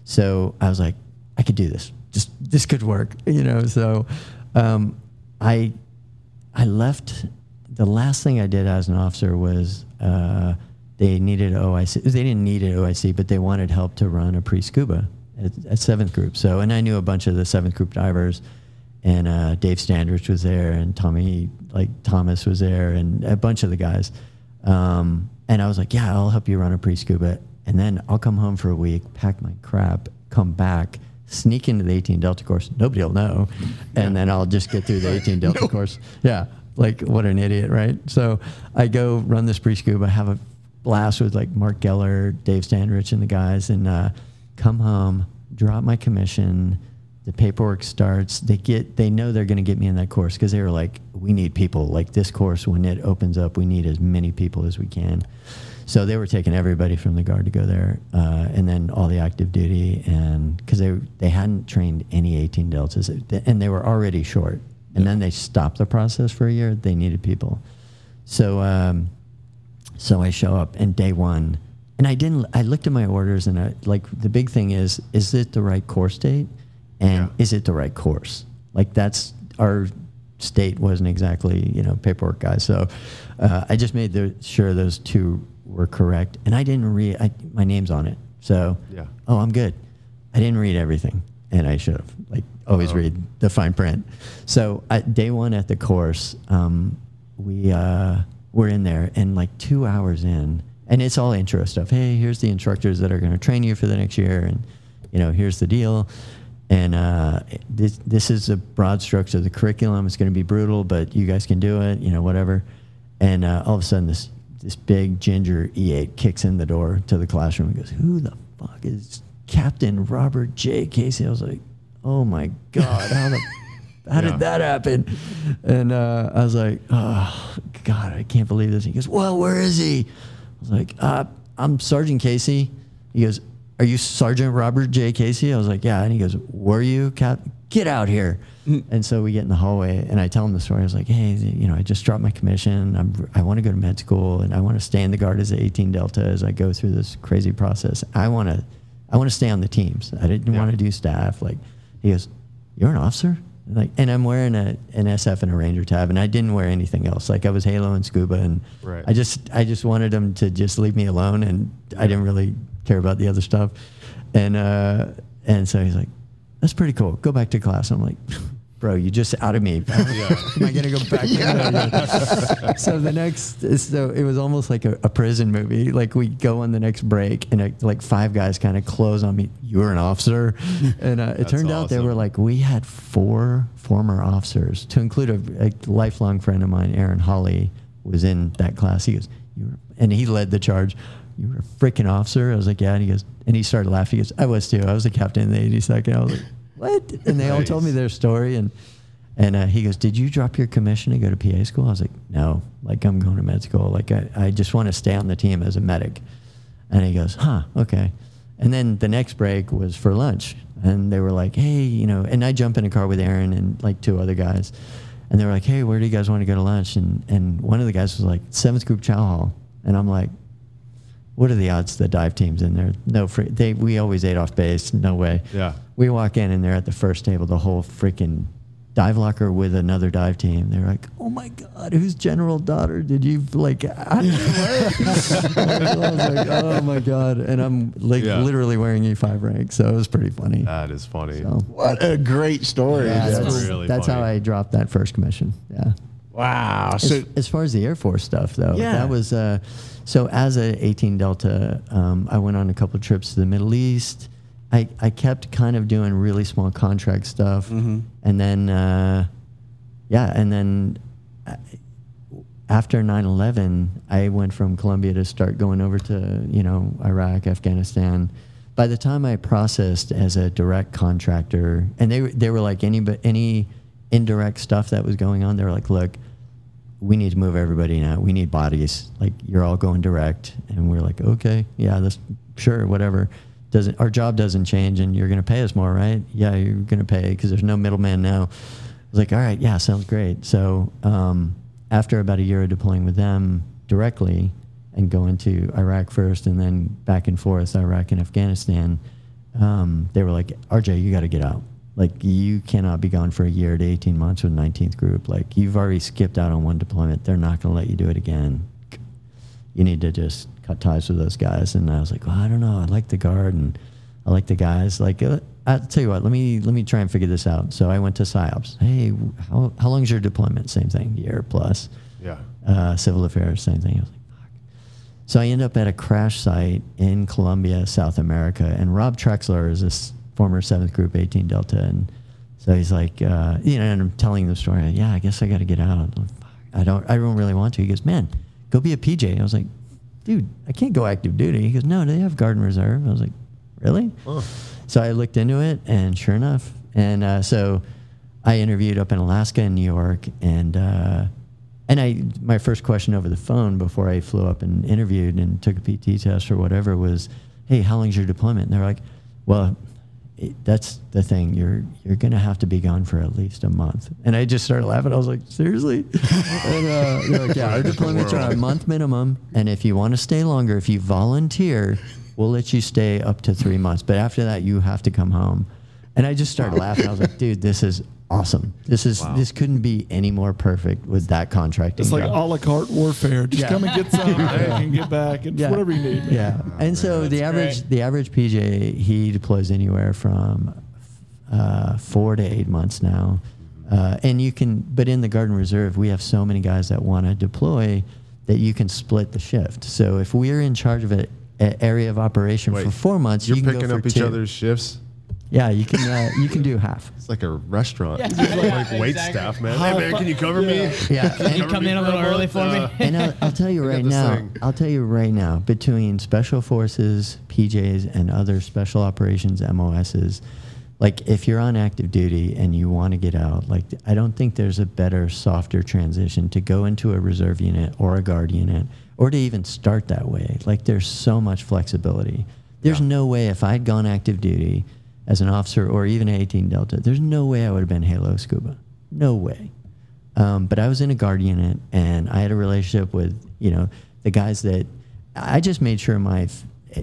So I was like, I could do this. Just this could work, you know. So um, I I left. The last thing I did as an officer was uh, they needed OIC. They didn't need an OIC, but they wanted help to run a pre scuba at, at seventh group. So and I knew a bunch of the seventh group divers and uh, Dave Standrich was there, and Tommy like Thomas was there, and a bunch of the guys. Um, and I was like, "Yeah, I'll help you run a pre scuba, and then I'll come home for a week, pack my crap, come back, sneak into the 18 Delta course. Nobody will know, and then I'll just get through the 18 Delta course. Yeah, like what an idiot, right? So I go run this pre scuba, have a blast with like Mark Geller, Dave Standrich, and the guys, and uh, come home, drop my commission the paperwork starts. They get they know they're going to get me in that course because they were like, we need people like this course when it opens up. We need as many people as we can. So they were taking everybody from the guard to go there, uh, and then all the active duty, and because they they hadn't trained any 18 deltas, and they were already short, and then they stopped the process for a year. They needed people, so um, so I show up, and day one, and I didn't. I looked at my orders, and I, like the big thing is, is it the right course date, and Yeah. is it the right course? Like that's our state wasn't exactly you know paperwork guy, so uh, I just made the, sure those two were correct, and I didn't read. I, my name's on it, so Yeah. oh, I'm good. I didn't read everything, and I should have. Like always, Oh. read the fine print. So at day one at the course, um, we uh, were in there, and like two hours in, and it's all intro stuff. Hey, here's the instructors that are going to train you for the next year, and you know, here's the deal. And uh, this this is the broad strokes of the curriculum. It's going to be brutal, but you guys can do it. You know, whatever. And uh, all of a sudden, this this big ginger E8 kicks in the door to the classroom and goes, "Who the fuck is Captain Robert J. Casey?" I was like, "Oh my god, how the how Yeah. did that happen?" And uh, I was like, "Oh God, I can't believe this." He goes, "Well, where is he?" I was like, uh, "I'm Sergeant Casey." He goes, "Are you Sergeant Robert J. Casey?" I was like, "Yeah." And he goes, "Were you Cap? Get out here!" And so we get in the hallway, and I tell him the story. I was like, "Hey, you know, I just dropped my commission. I'm, I want to go to med school, and I want to stay in the guard as an 18 Delta as I go through this crazy process. I want to, I want to stay on the teams. I didn't Yeah. want to do staff." Like, he goes, "You're an officer?" Like, and I'm wearing a an SF and a Ranger tab, and I didn't wear anything else. Like, I was Halo and scuba, and Right. I just, I just wanted him to just leave me alone, and I didn't really care about the other stuff. And uh, and so he's like, "That's pretty cool. Go back to class." I'm like, "Bro, you just outed me. Am I gonna go back?" to so the next, so it was almost like a, a prison movie. Like we go on the next break, and it, like five guys kind of close on me. You were an officer, and uh, it turned out they were like we had four former officers, to include a, a lifelong friend of mine, Aaron Holly, was in that class. He goes, "You were," and he led the charge. You were a freaking officer. I was like, yeah. And he goes, and he started laughing. He goes, I was too. I was a captain in the 82nd. I was like, what? And they all told me their story. And and uh, he goes, did you drop your commission to go to PA school? I was like, no. Like I'm going to med school. Like I, I just want to stay on the team as a medic. And he goes, huh, okay. And then the next break was for lunch. And they were like, hey, you know, and I jump in a car with Aaron and like two other guys. And they were like, hey, where do you guys want to go to lunch? And, and one of the guys was like, seventh group chow hall. And I'm like, what are the odds the dive team's in there? No free. They we always ate off base. No way. Yeah. We walk in and they're at the first table. The whole freaking dive locker with another dive team. They're like, oh my god, whose general daughter did you like? I, I was like, oh my god, and I'm like Yeah. literally wearing E5 rank, so it was pretty funny. That is funny. So, What a great story. yeah, that's that's, really that's how. I dropped that first commission. Yeah. Wow. As, So as far as the Air Force stuff, though, Yeah. that was uh, so. As a 18 Delta, um, I went on a couple trips to the Middle East. I, I kept kind of doing really small contract stuff, Mm-hmm. and then uh, yeah, and then uh, after 9/11, I went from Colombia to start going over to you know Iraq, Afghanistan. By the time I processed as a direct contractor, and they were- they were like any but any indirect stuff that was going on, they were like, look, we need to move everybody now. We need bodies. Like you're all going direct, and we're like, okay, yeah, that's sure, whatever. Doesn't our job doesn't change, and you're going to pay us more, right? Yeah, you're going to pay because there's no middleman now. I was like, all right, yeah, sounds great. So um, after about a year of deploying with them directly and going to Iraq first, and then back and forth Iraq and Afghanistan, um, they were like, RJ, you got to get out. Like you cannot be gone for a year to 18 months with 19th group. Like you've already skipped out on one deployment. They're not going to let you do it again. You need to just cut ties with those guys. And I was like, well, I don't know. I like the guard and I like the guys. Like, uh, I'll tell you what. Let me let me try and figure this out. So I went to psyops. Hey, how how long's your deployment? Same thing, year plus. Yeah. Uh, civil affairs, same thing. I was like. So I end up at a crash site in Colombia, South America, and Rob Trexler is this former Seventh Group 18 Delta, and so he's like, uh, you know, and I'm telling the story. Yeah, I guess I got to get out. I'm like, I don't, I don't really want to. He goes, man, go be a PJ. I was like, dude, I can't go active duty. He goes, no, they have guard and reserve. I was like, really? So I looked into it, and sure enough, And uh, so I interviewed up in Alaska and New York, and uh, and I my first question over the phone before I flew up and interviewed and took a PT test or whatever was, "Hey, how long's your deployment?" And they're like, "Well." It, that's the thing. You're you're gonna have to be gone for at least a month. And I just started laughing. I was like, seriously? and uh, they're like, yeah, our deployments are a month minimum, and if you want to stay longer, if you volunteer, we'll let you stay up to three months. But after that, you have to come home. And I just started laughing. I was like, dude, this is awesome. This is this couldn't be any more perfect with that contract. It's like job. a la carte warfare. Just Yeah. come and get some and get back and Yeah. whatever you need. man. Yeah, and so the average great. the average PJ he deploys anywhere from uh, four to eight months now, uh, and you can. But in the Garden Reserve, we have so many guys that want to deploy that you can split the shift. So if we're in charge of an area of operation Wait, for four months, You're you can picking go for up each two. other's shifts. Yeah, you can uh, you can do half. It's like a restaurant. Yeah, It's like, yeah, like wait exactly. staff, man. Hey man, can you cover me? Yeah, Can you and- come in a little early for me? and I'll, I'll tell you right now. thing. I'll tell you right now. Between special forces, PJs, and other special operations MOSs, like if you're on active duty and you want to get out, like I don't think there's a better, softer transition to go into a reserve unit or a guard unit, or to even start that way. Like there's so much flexibility. There's no way if I'd gone active duty as an officer or even a 18 Delta, there's no way I would have been Halo Scuba. No way. Um, but I was in a guard unit and I had a relationship with, you know, the guys that I just made sure my,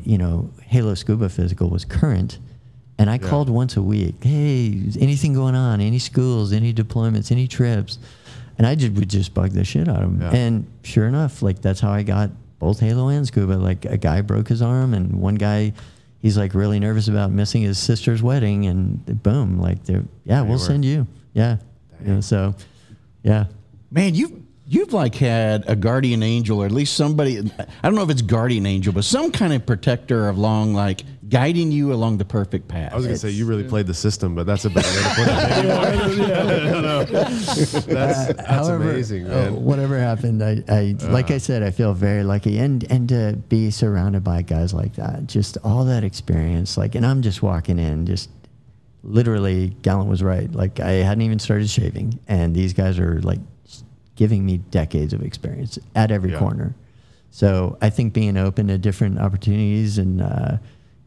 you know, Halo Scuba physical was current. And I called once a week. Hey, anything going on? Any schools? Any deployments? Any trips? And I just would just bug the shit out of them. Yeah. And sure enough, like that's how I got both Halo and Scuba. Like a guy broke his arm, and one guy, he's like really nervous about missing his sister's wedding, and boom, like they're yeah, we'll were. send you. Yeah, you know, so yeah. Man, you you've like had a guardian angel, or at least somebody. I don't know if it's guardian angel, but some kind of protector of long like guiding you along the perfect path. I was gonna say you really played the system, but that's a better way to put it. That's, that's However, amazing, uh, man. whatever happened, I, I like I said, I feel very lucky, and and to be surrounded by guys like that, just all that experience, like, and I'm just walking in, just literally, Gallant was right. Like I hadn't even started shaving, and these guys are like giving me decades of experience at every Yeah. corner. So I think being open to different opportunities and uh,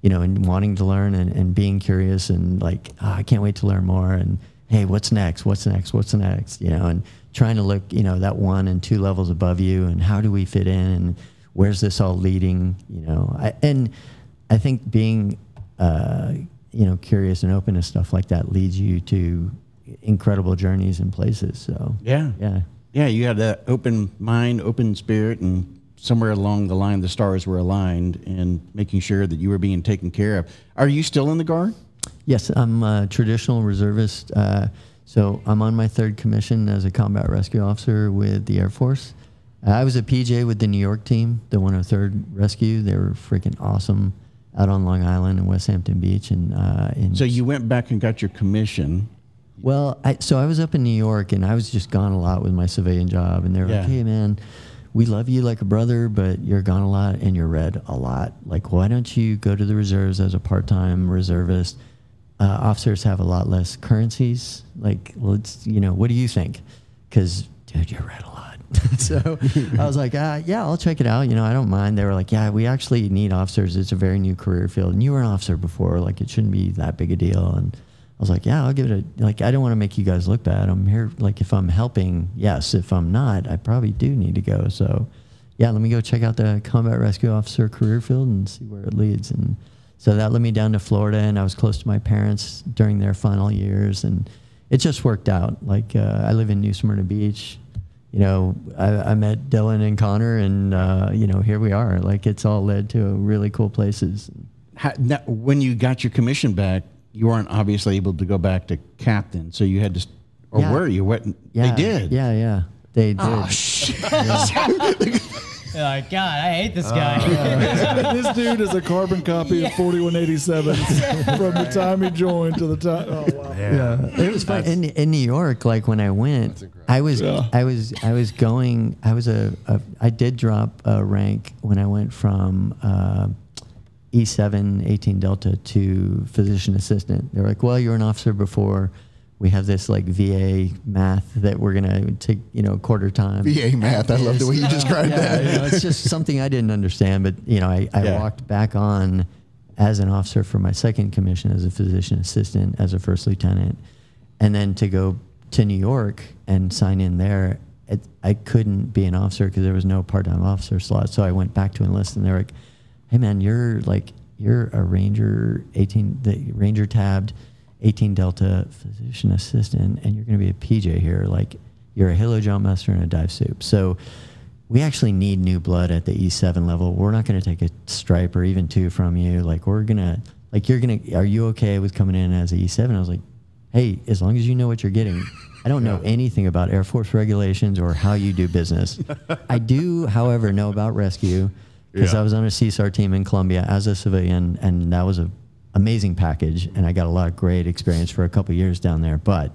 you know, and wanting to learn and, and being curious and like, "Ah, I can't wait to learn more and hey, what's next? What's next? What's next? You know, and trying to look, you know, that one and two levels above you and how do we fit in and where's this all leading? You know, I, and I think being uh, you know curious and open to stuff like that leads you to incredible journeys and places. So yeah, yeah. yeah. You had that open mind, open spirit, and somewhere along the line, the stars were aligned, and making sure that you were being taken care of. Are you still in the guard? Yes, I'm a traditional reservist. Uh, so I'm on my third commission as a combat rescue officer with the Air Force. Uh, I was a PJ with the New York team, the 103rd Rescue. They were freaking awesome out on Long Island and Westhampton Beach. And uh, in So you went back and got your commission. well, I, so I was up in New York and I was just gone a lot with my civilian job. And they were Yeah. like, hey, man, we love you like a brother, but you're gone a lot and you're read a lot. Like, why don't you go to the reserves as a part time reservist? Uh, officers have a lot less currencies. Like, let's, you know, what do you think? Because, dude, you're read a lot. so I was like, uh, yeah, I'll check it out. You know, I don't mind. They were like, yeah, we actually need officers. It's a very new career field. And you were an officer before. Like, it shouldn't be that big a deal. And I was like, yeah, I'll give it a, like, I don't want to make you guys look bad. I'm here, like, if I'm helping, yes. If I'm not, I probably do need to go. So, yeah, let me go check out the combat rescue officer career field and see where it leads. And so that led me down to Florida, and I was close to my parents during their final years. And it just worked out. Like, uh, I live in New Smyrna Beach. You know, I, I met Dylan and Connor, and, uh, you know, here we are. Like, it's all led to really cool places. How, now, when you got your commission back, you weren't obviously able to go back to captain, so you had to, or Yeah. were you? What Yeah, they did? Yeah, yeah. They did. Oh shit! You're like, God, I hate this guy. this dude is a carbon copy of 4187 from the time he joined to the time. Oh wow. yeah, it was fun in in New York. Like when I went, I was Yeah. I was I was going. I was a, a I did drop a rank when I went from uh, E7, 18 Delta to physician assistant. They're like, well, you're an officer before. We have this like VA math that we're gonna take, you know, quarter time. VA math. I love the way you uh, described yeah, that. you know, it's just something I didn't understand. But you know, I, I Yeah. walked back on as an officer for my second commission as a physician assistant, as a first lieutenant, and then to go to New York and sign in there. It, I couldn't be an officer because there was no part-time officer slot. So I went back to enlist, and they're like, "Hey, man, you're like you're a ranger, 18 the ranger tabbed." 18 Delta physician assistant, and you're going to be a PJ here. Like, you're a halo jump master and a dive soup. So, we actually need new blood at the E7 level. We're not going to take a stripe or even two from you. Like, we're going to, like, you're going to, are you okay with coming in as a E7? I was like, hey, as long as you know what you're getting. I don't know anything about Air Force regulations or how you do business. I do, however, know about rescue because Yeah. I was on a CSAR team in Colombia as a civilian, and that was a amazing package, and I got a lot of great experience for a couple years down there. But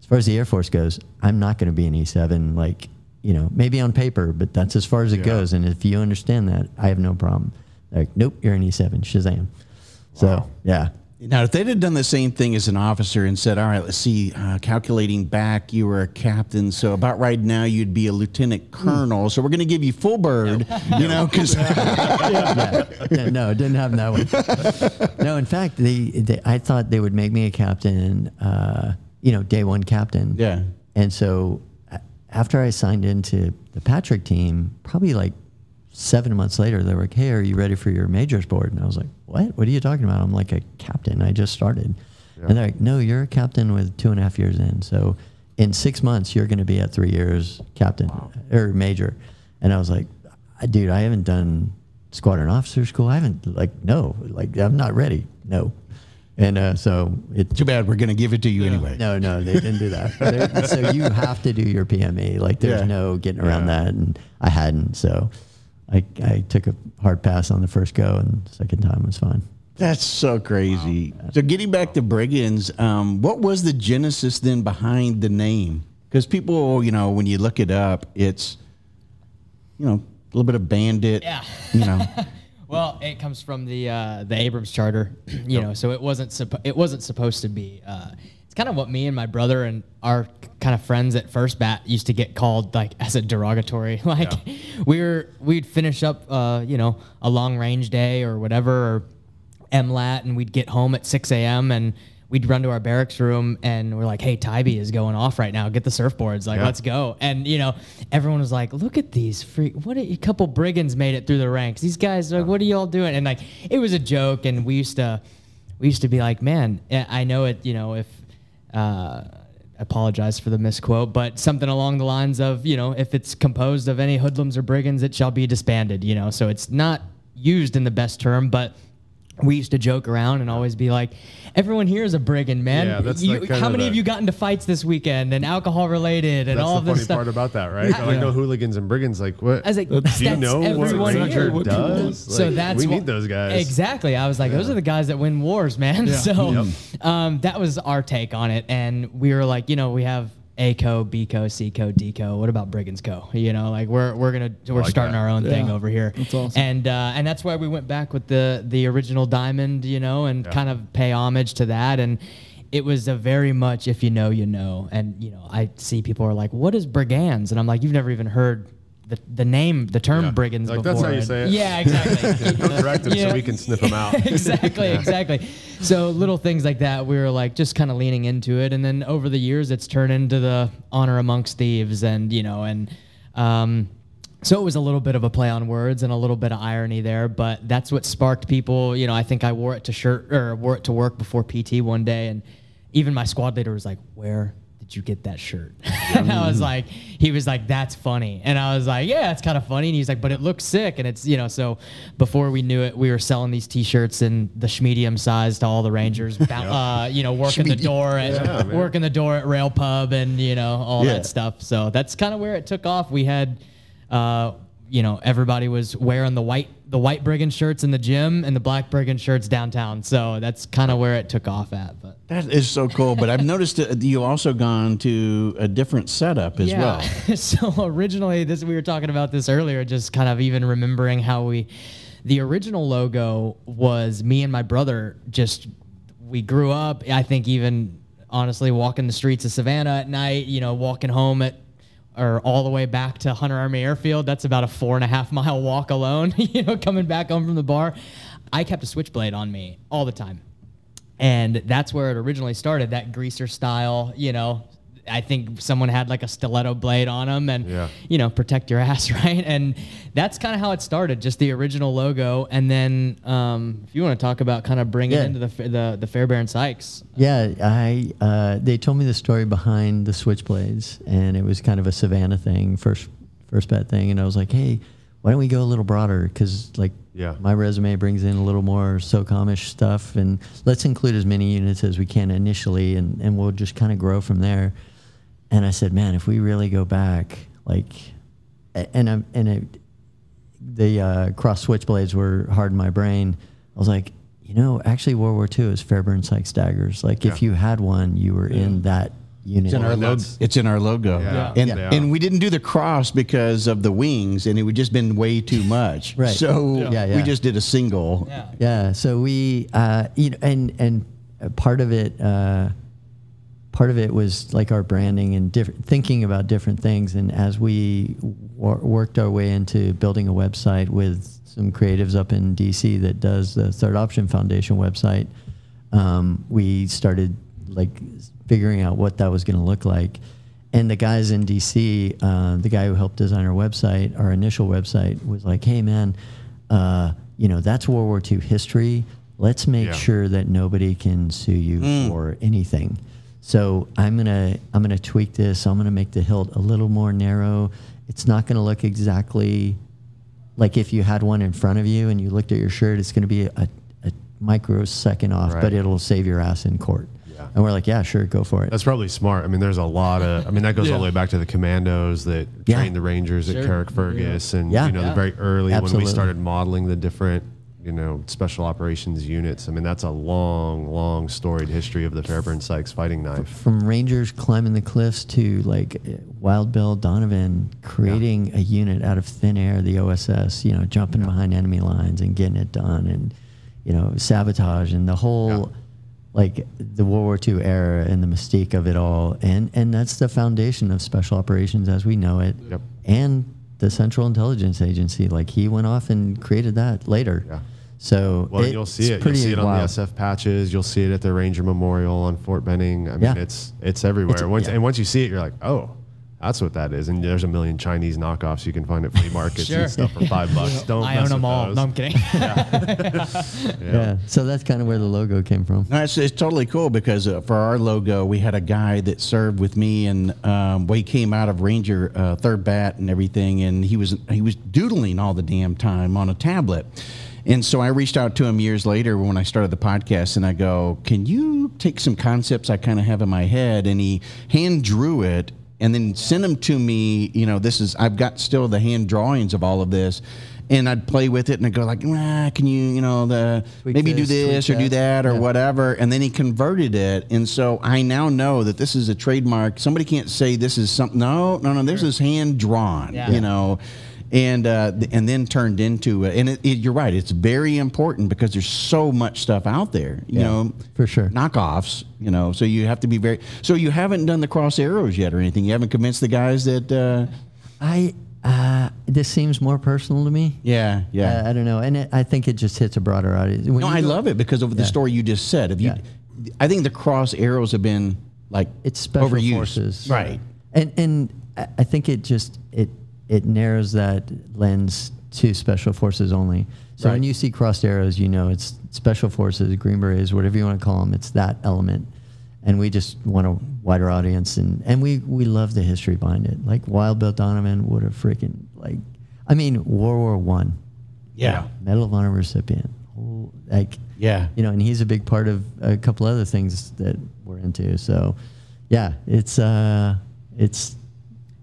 as far as the Air Force goes, I'm not going to be an E7, like you know, maybe on paper, but that's as far as it Yeah. goes. And if you understand that, I have no problem. Like, nope, you're an E7, Shazam. So yeah, Now, if they'd have done the same thing as an officer and said, "All right, let's see, uh, calculating back, you were a captain, so about right now you'd be a lieutenant colonel, so we're going to give you full bird, you know, because yeah. Yeah, no, it didn't happen that way. No, in fact, they, they I thought they would make me a captain, uh, you know, day one captain. Yeah. And so after I signed into the Patrick team, probably like seven months later, they were like, "Hey, are you ready for your majors board?" And I was like, "What? What are you talking about?" I'm like a captain. I just started. And they're like, "No, you're a captain with two and a half years in. So in six months, you're going to be at three years captain or major." And I was like, "Dude, I haven't done squadron officer school. I haven't like no, like I'm not ready. No." And uh, so it too bad we're going to give it to you anyway. no, no, they didn't do that. So you have to do your PME. Like there's Yeah. no getting around Yeah. that, and I hadn't. So I I took a hard pass on the first go, and the second time was fine. That's so crazy. So getting back to brigands, um, what was the genesis then behind the name? Because people, you know, when you look it up, it's, you know, a little bit of bandit. Yeah. You know, Well, it comes from the uh, the Abrams Charter, you know. So it wasn't suppo- it wasn't supposed to be. Uh, it's kind of what me and my brother and our kind of friends at First Bat used to get called like as a derogatory. Like we were we'd finish up, uh, you know, a long range day or whatever, or MLAT, and we'd get home at 6 a.m. and we'd run to our barracks room and we're like, "Hey, Tybee is going off right now. Get the surfboards, like Yeah. let's go." And you know, everyone was like, "Look at these freak! What a, a couple brigands made it through the ranks. These guys, like, what are y'all doing?" And like, it was a joke, and we used to, we used to be like, "Man, I I know it. You know, if." Uh, apologize for the misquote, but something along the lines of, you know, if it's composed of any hoodlums or brigands, it shall be disbanded, you know. So it's not used in the best term, but we used to joke around and always be like, everyone here is a brigand, man. Yeah, that's You- like how many the- of you got into fights this weekend and alcohol related and all of this funny stuff? part about that, right? They're like, Yeah. no hooligans and brigands. Like, what? I was like, do you know what everyone Ranger here. Does? So that's we need those guys. Exactly. I was like, those are the guys that win wars, man. Yeah. So um, that was our take on it, and we were like, you know, we have A co, B co, C co, D co. What about Brigands co? You know, like we're we're gonna we're like starting that. our own thing over here. That's awesome. And uh, and that's why we went back with the the original diamond, you know, and kind of pay homage to that and. It was a very much if you know you know, and you know I see people are like, "What is brigands?" And I'm like, "You've never even heard the, the name, the term Yeah. brigands Like, before." that's how you say it. Yeah, exactly. Go correct them Yeah. so we can sniff them out. exactly, exactly. So little things like that, we were like just kind of leaning into it, and then over the years, it's turned into the honor amongst thieves, and you know, and um, so it was a little bit of a play on words and a little bit of irony there, but that's what sparked people. You know, I think I wore it to shirt or wore it to work before PT one day, and even my squad leader was like, "Where?" Did you get that shirt? and I was like, he was like, that's funny. And I was like, yeah, it's kind of funny. And he's like, but it looks sick. And it's, you know, so before we knew it, we were selling these t-shirts in the schmedium size to all the Rangers, uh, you know, working the door at, Yeah, working the door at Rail Pub and, you know, all Yeah. that stuff. So that's kind of where it took off. We had, uh, you know, everybody was wearing the white, the white brigand shirts in the gym and the black brigand shirts downtown. So that's kind of where it took off at, but. that is so cool. But I've noticed that you also gone to a different setup as well. so originally, this we were talking about this earlier, just kind of even remembering how we the original logo was me and my brother just we grew up. I think even honestly walking the streets of Savannah at night, you know, walking home at or all the way back to Hunter Army Airfield. That's about a four and a half mile walk alone, you know, coming back home from the bar. I kept a switchblade on me all the time. And that's where it originally started, that greaser style, you know. I think someone had like a stiletto blade on them and, Yeah. you know, protect your ass, right? And that's kind of how it started, just the original logo. And then um, if you want to talk about kind of bringing Yeah. into the, the, the Fairbairn Sykes. Yeah, I uh, they told me the story behind the switchblades, and it was kind of a Savannah thing, first first bet thing, and I was like, hey, why don't we go a little broader? Because like Yeah. my resume brings in a little more SOCOMish stuff, and let's include as many units as we can initially, and and we'll just kind of grow from there. And I said, man, if we really go back, like, and I'm and it, the uh, cross switchblades were hard in my brain. I was like, you know, actually, World War II is Fairbairn Sykes daggers. Like, if you had one, you were in that unit. It's in our and logo. It's in our logo. Yeah. And Yeah. and we didn't do the cross because of the wings, and it would just been way too much. Right. So Yeah, yeah. we just did a single. Yeah. Yeah. So we, uh, you know, and and uh, part of it, uh, part of it was like our branding and different thinking about different things. And as we wor- worked our way into building a website with some creatives up in DC that does the Third Option Foundation website, um, we started like figuring out what that was going to look like. And the guys in DC, uh, the guy who helped design our website, our initial website, was like, "Hey, man, uh, you know that's World War II history. Let's make Yeah. sure that nobody can sue you for anything." So I'm gonna I'm gonna tweak this. I'm gonna make the hilt a little more narrow. It's not gonna look exactly like if you had one in front of you and you looked at your shirt. It's gonna be a, a microsecond off, Right. but it'll save your ass in court. Yeah. And we're like, yeah, sure, go for it. That's probably smart. I mean, there's a lot of. I mean, that goes all the way back to the commandos that Yeah. trained the Rangers Sure. at Carrickfergus, and Yeah. you know, Yeah. the very early when we started modeling the different, you know, special operations units. I mean, that's a long, long storied history of the Fairbairn Sykes fighting knife. from rangers climbing the cliffs to like uh, Wild Bill Donovan creating a unit out of thin air, the OSS, you know, jumping behind enemy lines and getting it done, and you know, sabotage and the whole. Yeah. Like the World War II era and the mystique of it all, and and that's the foundation of special operations as we know it, Yep. and the Central Intelligence Agency. Like he went off and created that later. Yeah. So Well, it- you'll see it's it. You'll pretty see it on the. SF patches. You'll see it at the Ranger Memorial on Fort Benning. I mean, Yeah. it's it's everywhere. It's- once, yeah. And once you see it, you're like, oh, that's what that is. And there's a million Chinese knockoffs you can find at flea markets Sure. and stuff for five bucks. Don't I mess own them with all. those. No, I'm kidding. Yeah. So that's kind of where the logo came from. No, it's, it's totally cool because uh, for our logo, we had a guy that served with me, and um, well, he came out of Ranger uh, Third Bat and everything, and he was he was doodling all the damn time on a tablet. And so I reached out to him years later when I started the podcast, and I go, "Can you take some concepts I kind of have in my head?" And he hand drew it, and then sent them to me. You know, this is I've got still the hand drawings of all of this. And I'd play with it, and I'd go like, ah, "Can you, you know, the Tweak maybe do this, tweak this or do that." that or Yeah. whatever and then he converted it and so i now know that this is a trademark somebody can't say this is something no no no this is hand drawn Yeah. you know and uh, and then turned into it. and it, it, you're right it's very important because there's so much stuff out there you Yeah, know for sure. knockoffs you know so you have to be very so you haven't done the cross arrows yet or anything you haven't convinced the guys that uh, I uh, this seems more personal to me. yeah yeah Uh, I don't know, and it, I think it just hits a broader audience. When no i go- love it because of the Yeah. story you just said if you i think the cross arrows have been like It's special overused. forces, right And and I I think it just it it narrows that lens to special forces only. So when you see crossed arrows, you know it's special forces, Green Berets, whatever you want to call them. It's that element, and we just want a wider audience, and and we we love the history behind it. Like Wild Bill Donovan would have freaking like, I mean World War One, yeah Medal of Honor recipient, whole, like yeah you know, and he's a big part of a couple other things that we're into. So, yeah, it's uh, it's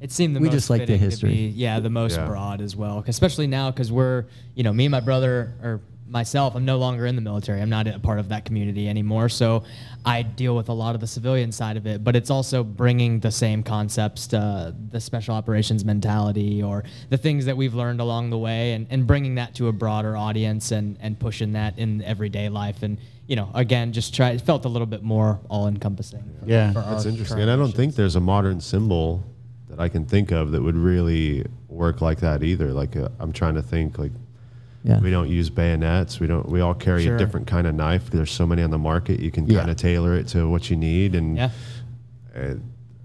It seemed the We most just like the fitting to history. be, yeah, the most Yeah. broad as well, especially now because we're, you know, me and my brother or myself, I'm no longer in the military. I'm not a part of that community anymore. So I deal with a lot of the civilian side of it, but it's also bringing the same concepts to the special operations mentality or the things that we've learned along the way and, and bringing that to a broader audience and, and pushing that in everyday life. And, you know, again, just try, it felt a little bit more all encompassing. Yeah. That's interesting. And I don't think there's a modern symbol that I can think of that would really work like that either. Like uh, I'm trying to think like Yeah. we don't use bayonets. We don't. We all carry Sure. a different kind of knife. There's so many on the market. You can Yeah. kind of tailor it to what you need. And Yeah. uh,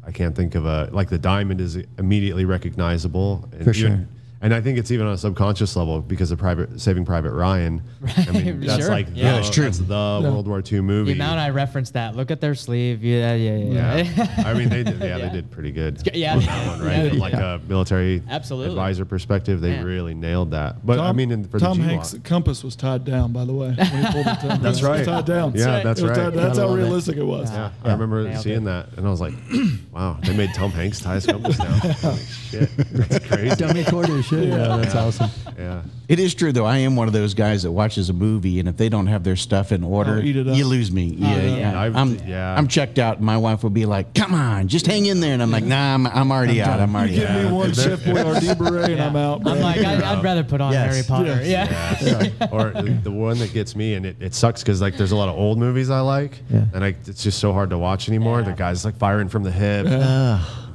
I can't think of a like the diamond is immediately recognizable. And For sure. And I think it's even on a subconscious level because of private Saving Private Ryan. I mean, that's Sure. like Yeah, the, it's true. That's the World War II movie. The amount I referenced that, look at their sleeve. Yeah, yeah, yeah. Yeah, I mean, they did, yeah, Yeah. they did pretty good. Yeah. on that one, right? Yeah, From like yeah. a military Absolutely. advisor perspective, they Yeah. really nailed that. But I mean, in, for Tom the Hanks' G-Lock- compass was tied down. By the way, when he pulled the Tom That's It right. tied down. Yeah, that's right. tied- that's how love it. realistic it was. Yeah, I remember Nailed seeing it. that, and I was like, "Wow, they made Tom Hanks tie his compass now. Holy shit, that's crazy." Dummy quarter shit. Yeah, that's awesome. Yeah, It is true though. I am one of those guys that watches a movie, and if they don't have their stuff in oh, order, Oh, eat it up. you lose me. yeah, yeah. yeah. I've- I'm, yeah. I'm checked out. and My wife will be like, "Come on, just hang in there," and I'm like, "Nah, I'm, I'm already out. I'm You already give out." me one Chef Boyardee beret and I'm out. Bro. I'm like, I, I'd rather put on Yes. Harry Potter. Yes. Yeah. or the one that gets me, and it, it sucks because like there's a lot of old movies I like, Yeah. and I, it's just so hard to watch anymore. Yeah. The guy's like firing from the hip.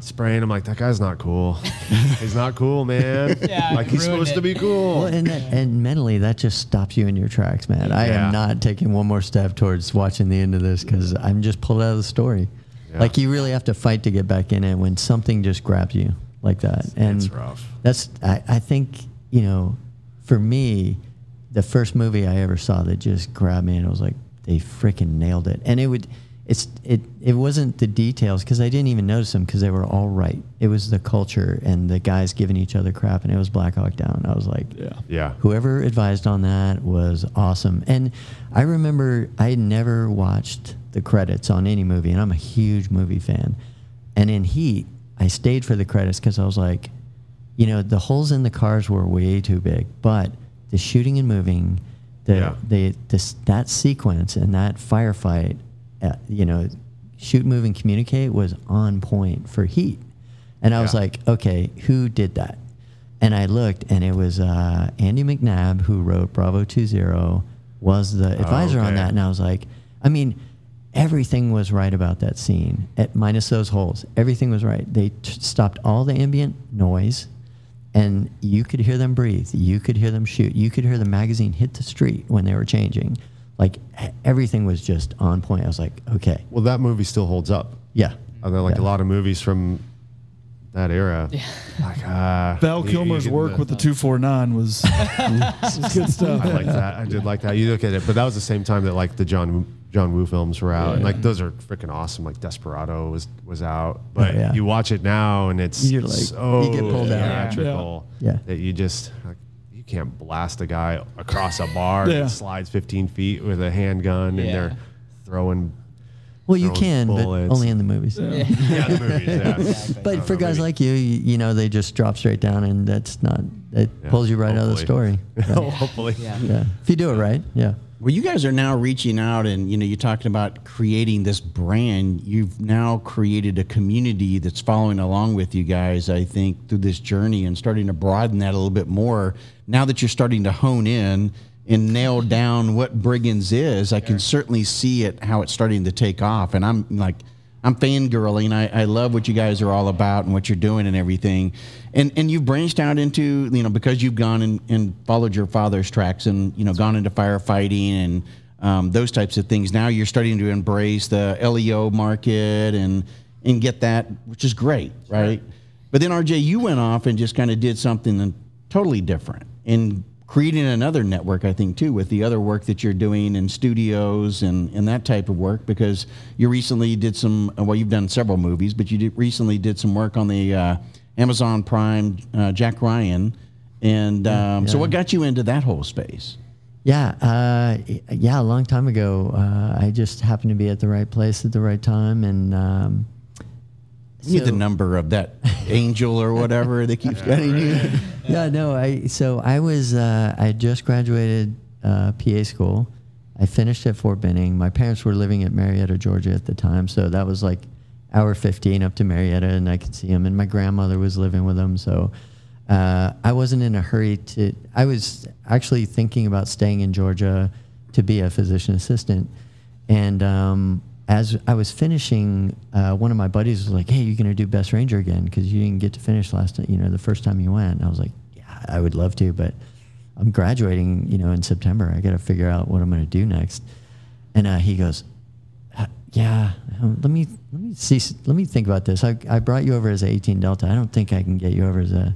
Spraying. I'm like, that guy's not cool. he's not cool, man. Yeah, like he's supposed it. to be cool. Well, and that, and mentally, that just stops you in your tracks, man. I Yeah. am not taking one more step towards watching the end of this because I'm just pulled out of the story. Yeah. Like you really have to fight to get back in it when something just grabs you like that. And it's rough. That's I, I think you know, for me, the first movie I ever saw that just grabbed me and I was like, they freaking nailed it. And it would. It's it. It wasn't the details because I didn't even notice them because they were all right. It was the culture and the guys giving each other crap, and it was Black Hawk Down. I was like, Yeah. yeah. whoever advised on that was awesome. And I remember I had never watched the credits on any movie, and I'm a huge movie fan. And in Heat, I stayed for the credits because I was like, you know, the holes in the cars were way too big, but the shooting and moving, the Yeah. the this, that sequence and that firefight, uh, you know, shoot, move, and communicate was on point for Heat. And I was like, okay, who did that? And I looked, and it was uh, Andy McNab who wrote Bravo 20, was the advisor on okay. that. And I was like, I mean, everything was right about that scene, at, minus those holes. Everything was right. They t- stopped all the ambient noise, and you could hear them breathe. You could hear them shoot. You could hear the magazine hit the street when they were changing. Like everything was just on point. I was like, okay, Well, that movie still holds up. yeah. Are there like Yeah. a lot of movies from that era? Like uh, Val you- you Kilmer's work the- with the 249 was, was good stuff. I like that. I did like that. You look at it, but that was the same time that like the John John Woo films were out, and like those are freaking awesome. Like Desperado was was out, but yeah. you watch it now and it's You're like- so you get pulled out. theatrical Yeah. that you just like, you can't blast a guy across a bar Yeah. that slides 15 feet with a handgun, and they're throwing. Well, you throwing can, but only in the movies. Yeah, the movies. Yeah. Exactly. But for guys maybe. like you, you, you know, they just drop straight down, and that's not. It Yeah, pulls you right out of the story. hopefully. Right. Hopefully. Yeah. yeah, if you do it right, yeah. Well, you guys are now reaching out, and you know, you're talking about creating this brand. You've now created a community that's following along with you guys. I think through this journey and starting to broaden that a little bit more. Now that you're starting to hone in and nail down what Brigands is, I can certainly see it how it's starting to take off. And I'm like, I'm fangirling. I, I love what you guys are all about and what you're doing and everything. And and you've branched out into, you know, because you've gone and, and followed your father's tracks and, you know, gone into firefighting and um, those types of things. Now you're starting to embrace the LEO market and and get that, which is great, right? But then RJ, you went off and just kind of did something totally different and creating another network, I think, too, with the other work that you're doing in studios and, and that type of work, because you recently did some, well, you've done several movies, but you did, recently did some work on the uh, Amazon Prime uh, Jack Ryan. And um, so, yeah. what got you into that whole space? Yeah, uh, yeah. A long time ago, uh, I just happened to be at the right place at the right time, and um, You need the number of that angel or whatever that keeps getting you. yeah, no. I so I was uh, I just graduated uh, PA school. I finished at Fort Benning. My parents were living at Marietta, Georgia at the time, so that was like hour 15 up to Marietta, and I could see them. And my grandmother was living with them, so uh, I wasn't in a hurry to. I was actually thinking about staying in Georgia to be a physician assistant, and um, as I was finishing, uh, one of my buddies was like, "Hey, you're gonna do Best Ranger again because you didn't get to finish last, you know, the first time you went." And I was like, "Yeah, I would love to, but I'm graduating, you know, in September. I got to figure out what I'm gonna do next." And uh, he goes, "Uh, "Yeah, um, let me let me see, let me think about this. I, I brought you over as a 18 Delta. I don't think I can get you over as a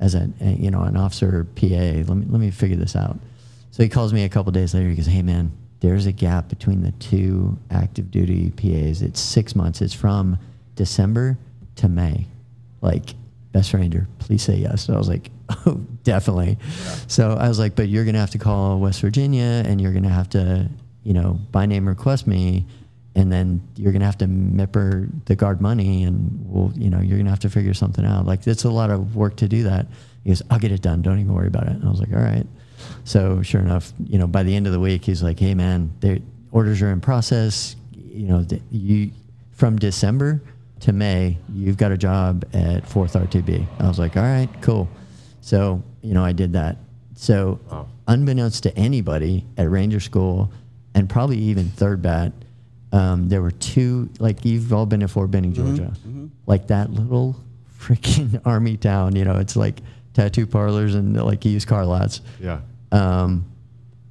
as a, a you know an officer PA. Let me let me figure this out." So he calls me a couple days later. He goes, "Hey, man." there's a gap between the two active duty PAs. It's six months. It's from December to May. Like, best ranger, please say yes. So I was like, oh, definitely. Yeah. So I was like, but you're going to have to call West Virginia and you're going to have to, you know, by name request me. And then you're going to have to MIPR the guard money and we'll, you know, you're going to have to figure something out. Like, it's a lot of work to do that. He goes, I'll get it done. Don't even worry about it. And I was like, all right. So sure enough, you know, by the end of the week, he's like, "Hey, man, the orders are in process. You know, you from December to May, you've got a job at Fourth RTB." I was like, "All right, cool." So you know, I did that. So wow. unbeknownst to anybody at Ranger School, and probably even Third Bat, um, there were two. Like you've all been to Fort Benning, mm-hmm, Georgia, mm-hmm. like that little freaking army town. You know, it's like tattoo parlors and like used car lots. Yeah. Um,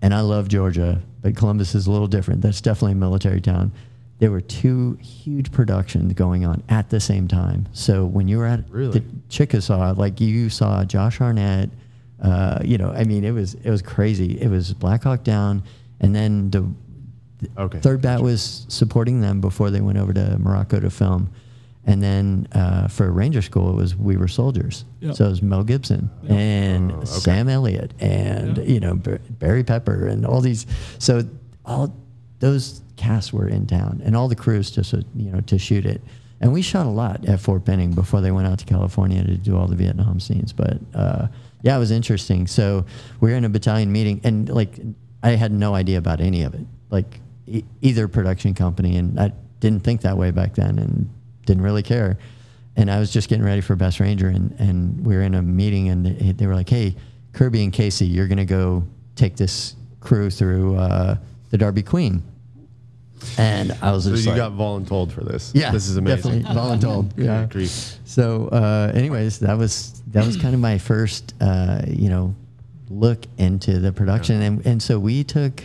and I love Georgia, but Columbus is a little different. That's definitely a military town. There were two huge productions going on at the same time. So when you were at really? the Chickasaw, like you saw Josh Hartnett, uh, you know, I mean, it was it was crazy. It was Black Hawk Down, and then the, the okay. Third Bat was supporting them before they went over to Morocco to film. And then uh, for Ranger School, it was We Were Soldiers. Yep. So it was Mel Gibson yep. and oh, okay. Sam Elliott and, yep. you know, Barry Pepper and all these. So all those casts were in town and all the crews just, you know, to shoot it. And we shot a lot at Fort Benning before they went out to California to do all the Vietnam scenes. But uh, yeah, it was interesting. So we were in a battalion meeting and like I had no idea about any of it, like e- either production company. And I didn't think that way back then. And didn't really care. And I was just getting ready for Best Ranger, and, and we were in a meeting, and they, they were like, hey, Kirby and Casey, you're going to go take this crew through uh, the Darby Queen. And I was so just you like, got voluntold for this. Yeah, this is amazing. Definitely voluntold. yeah. So, uh, anyways, that was that was kind of my first, uh, you know, look into the production, yeah. and and so we took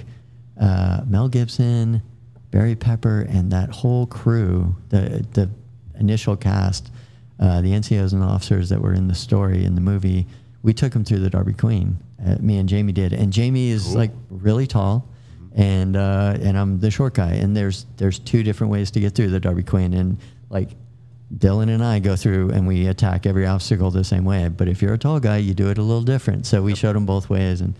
uh, Mel Gibson, Barry Pepper, and that whole crew, the the initial cast, uh, the NCOs and officers that were in the story in the movie, we took them through the Darby Queen. Uh, me and Jamie did, and Jamie is cool. like really tall, and uh, and I'm the short guy. And there's there's two different ways to get through the Darby Queen, and like Dylan and I go through and we attack every obstacle the same way. But if you're a tall guy, you do it a little different. So we yep. showed them both ways and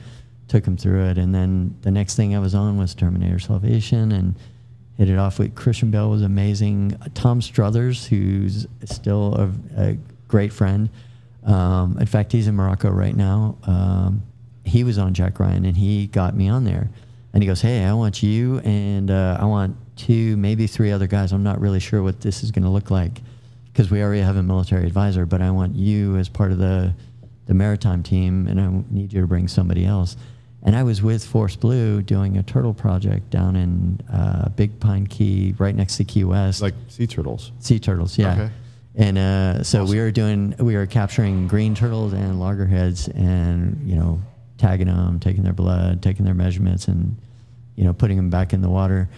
took him through it. And then the next thing I was on was Terminator Salvation and hit it off with Christian Bale was amazing. Tom Struthers, who's still a, a great friend. Um, in fact, he's in Morocco right now. Um, he was on Jack Ryan, and he got me on there. And he goes, "Hey, I want you, and uh, I want two, maybe three other guys. I'm not really sure what this is going to look like, because we already have a military advisor. But I want you as part of the the maritime team, and I need you to bring somebody else." And I was with Force Blue doing a turtle project down in uh, Big Pine Key, right next to Key West. Like sea turtles. Sea turtles, yeah. Okay. And uh, so awesome. we were doing, we were capturing green turtles and loggerheads, and you know, tagging them, taking their blood, taking their measurements, and you know, putting them back in the water.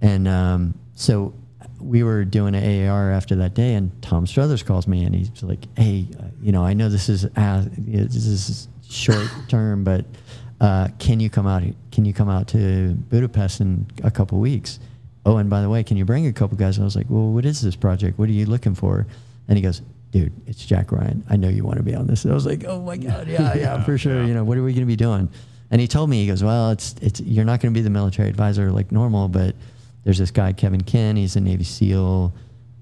And um, so we were doing an AAR after that day, and Tom Struthers calls me, and he's like, "Hey, uh, you know, I know this is uh, this is short term, but." Uh, can you come out? Can you come out to Budapest in a couple weeks? Oh, and by the way, can you bring a couple guys? And I was like, well, what is this project? What are you looking for? And he goes, dude, it's Jack Ryan. I know you want to be on this. And I was like, oh my god, yeah, yeah, yeah for sure. Yeah. You know, what are we going to be doing? And he told me, he goes, well, it's it's you're not going to be the military advisor like normal, but there's this guy Kevin Kent. He's a Navy SEAL.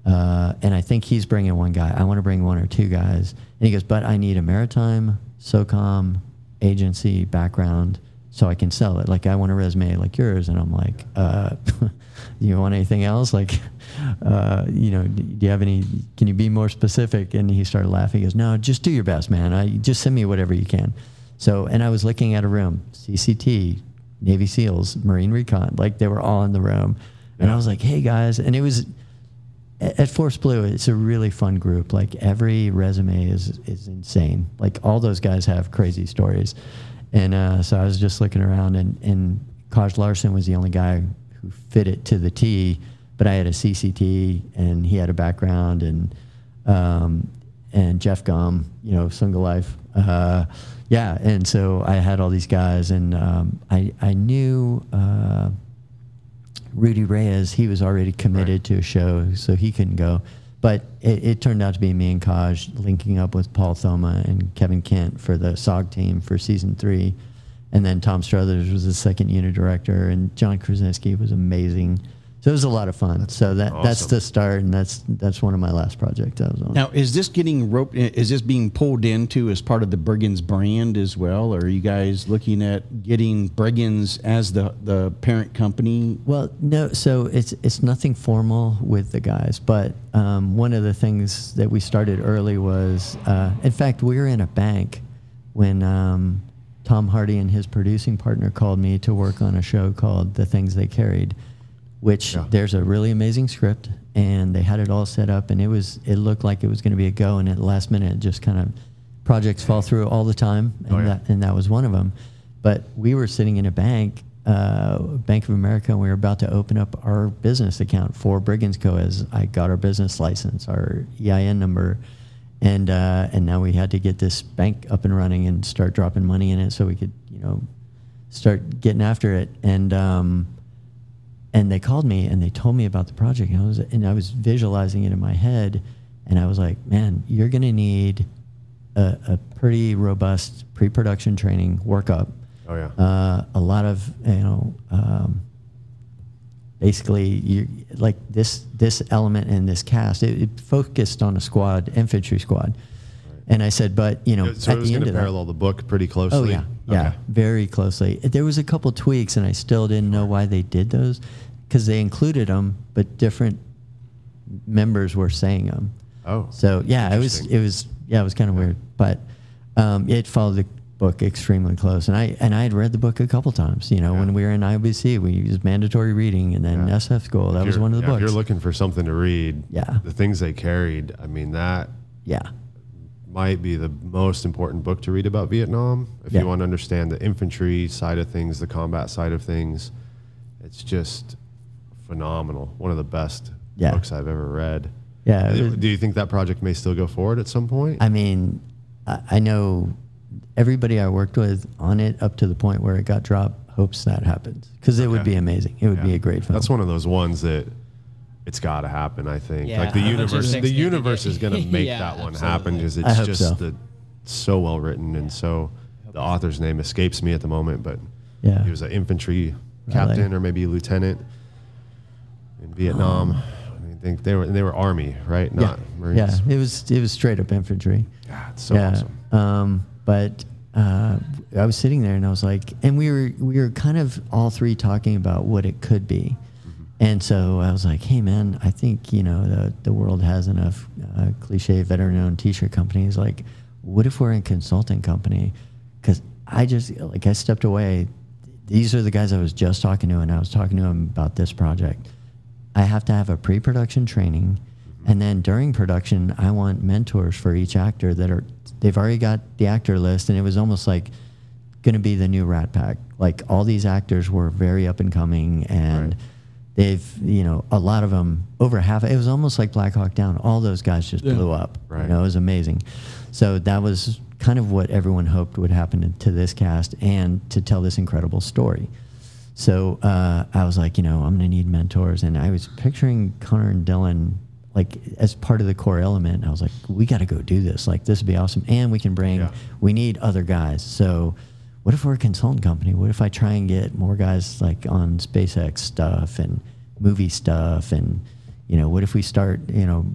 Uh, and I think he's bringing one guy. I want to bring one or two guys. And he goes, but I need a maritime, SOCOM, agency background so I can sell it. Like I want a resume like yours, and I'm like, uh, you want anything else? Like, uh, you know, do you have any? Can you be more specific? And he started laughing. He goes, No, just do your best, man. I just send me whatever you can. So, and I was looking at a room, CCT, Navy SEALs, Marine Recon, like they were all in the room, and I was like, Hey guys, and it was at Force Blue, it's a really fun group. Like every resume is is insane. Like all those guys have crazy stories, and uh, so I was just looking around, and and Kaj Larsen was the only guy who fit it to the T. But I had a CCT, and he had a background, and um, and Jeff Gum, you know, Single Life. Uh, yeah, and so I had all these guys, and um, I I knew. Uh, Rudy Reyes, he was already committed to a show, so he couldn't go. But it, it turned out to be me and Kaj linking up with Paul Thoma and Kevin Kent for the SOG team for season three. And then Tom Struthers was the second unit director, and John Krasinski was amazing. So it was a lot of fun. so that that's the start, and that's that's one of my last projects I was on. Now, is this getting roped? Is this being pulled into as part of the Brigands brand as well? Or are you guys looking at getting Brigands as the, the parent company? Well, no. So it's it's nothing formal with the guys, but um, one of the things that we started early was, uh, in fact, we were in a bank when um, Tom Hardy and his producing partner called me to work on a show called The Things They Carried, which Yeah. there's a really amazing script, and they had it all set up, and it was it looked like it was going to be a go, and at the last minute, it just kind of projects fall through all the time, and Oh, yeah. that and that was one of them. But we were sitting in a bank, uh, Bank of America, and we were about to open up our business account for Brigands Co. As I got our business license, our EIN number, and uh, and now we had to get this bank up and running and start dropping money in it so we could you know start getting after it. And um, and they called me and they told me about the project and I was and I was visualizing it in my head and I was like, man, you're gonna need a, a pretty robust pre-production training workup. Oh yeah. Uh, a lot of you know, um, basically you like this this element in this cast. It, it focused on a squad, infantry squad, and I said, but you know, so at the end of that, parallel the book pretty closely. Oh yeah, yeah, Okay. very closely. There was a couple tweaks, and I still didn't know why they did those, because they included them, but different members were saying them. Oh. So yeah, it was it was yeah, it was kind of weird, but um, it followed the book extremely close, and I and I had read the book a couple times. You know, Yeah. when we were in IBC, we used mandatory reading, and then Yeah. SF school. That was one of the yeah, books. If you're looking for something to read, Yeah. the things they carried. I mean, that yeah, might be the most important book to read about Vietnam. If you want to understand the infantry side of things, the combat side of things, it's just phenomenal. One of the best Yeah. books I've ever read. yeah. Do was- do you think that project may still go forward at some point? I mean, I, I know everybody I worked with on it up to the point where it got dropped hopes that happens because it would be amazing. It would be a great film. That's one of those ones that it's got to happen. I think Yeah, like the the universe, the universe is going to make Yeah, that one absolutely. happen because it's just so. the, so well written and so the author's name escapes me at the moment, but Yeah. he was an infantry Really? captain or maybe lieutenant in Vietnam. I think they were they were army, right? yeah, Not Marines. yeah. It was it was straight up infantry. God, it's so yeah. awesome. Um, but uh, I was sitting there and I was like, and we were we were kind of all three talking about what it could be. Mm-hmm. And so I was like, "Hey, man, I think you know the the world has enough uh, cliche veteran-owned T-shirt companies. Like, what if we're a consulting company? Because I just like I stepped away. These are the guys I was just talking to, and I was talking to them about this project. I have to have a pre-production training, mm-hmm. and then during production, I want mentors for each actor that are they've already got the actor list, and it was almost like going to be the new Rat Pack. Like all these actors were very up and coming, and Right. they've you know a lot of them over half. It was almost like Black Hawk Down. All those guys just Yeah. blew up. Right. You know, it was amazing. So that was kind of what everyone hoped would happen to this cast, and to tell this incredible story. So uh, I was like, you know, I'm gonna need mentors, and I was picturing Connor and Dylan like as part of the core element. I was like, we got to go do this. Like this would be awesome, and we can bring. Yeah. We need other guys. So what if we're a consultant company? What if I try and get more guys like on SpaceX stuff and movie stuff, and you know, what if we start, you know,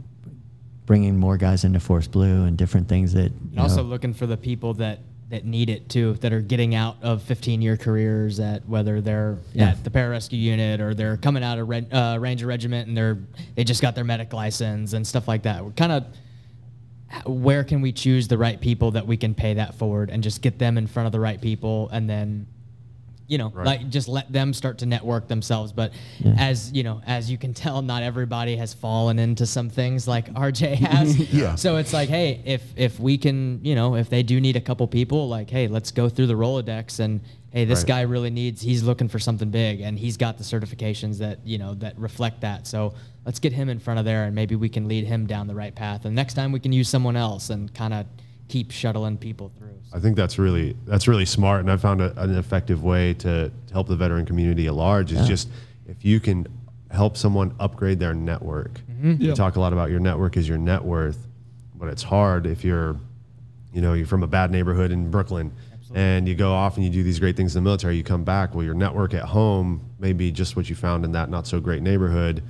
bringing more guys into Force Blue and different things that. You And also know, looking for the people that that need it too, that are getting out of 15 year careers at whether they're Yeah. at the pararescue unit or they're coming out of Red, uh, Ranger Regiment and they're they just got their medic license and stuff like that. We're kind of where can we choose the right people that we can pay that forward and just get them in front of the right people and then you know Right. like just let them start to network themselves but Yeah. as you know as you can tell not everybody has fallen into some things like rj has Yeah. so it's like hey if if we can you know if they do need a couple people like hey let's go through the rolodex and hey this Right. guy really needs he's looking for something big and he's got the certifications that you know that reflect that so let's get him in front of there and maybe we can lead him down the right path and next time we can use someone else and kind of keep shuttling people through I think that's really that's really smart, and I found a, an effective way to, to help the veteran community at large. Is just if you can help someone upgrade their network. Mm-hmm. You Yeah. talk a lot about your network is your net worth, but it's hard if you're, you know, you're from a bad neighborhood in Brooklyn, and you go off and you do these great things in the military. You come back, well, your network at home may be just what you found in that not so great neighborhood.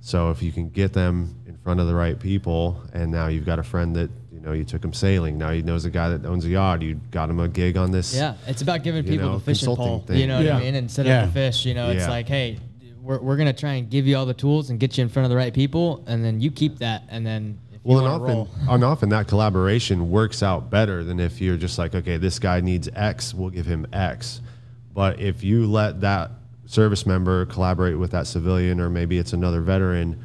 So if you can get them in front of the right people, and now you've got a friend that you know you took him sailing. Now he knows a guy that owns a yacht. You got him a gig on this. Yeah, it's about giving people know, the fishing pole. thing. You know what I mean? Instead Yeah. of the fish, you know, it's Yeah. like, hey, we're, we're gonna try and give you all the tools and get you in front of the right people, and then you keep that, and then if Well, you and often, roll, and often that collaboration works out better than if you're just like, okay, this guy needs X, we'll give him X. But if you let that service member collaborate with that civilian, or maybe it's another veteran,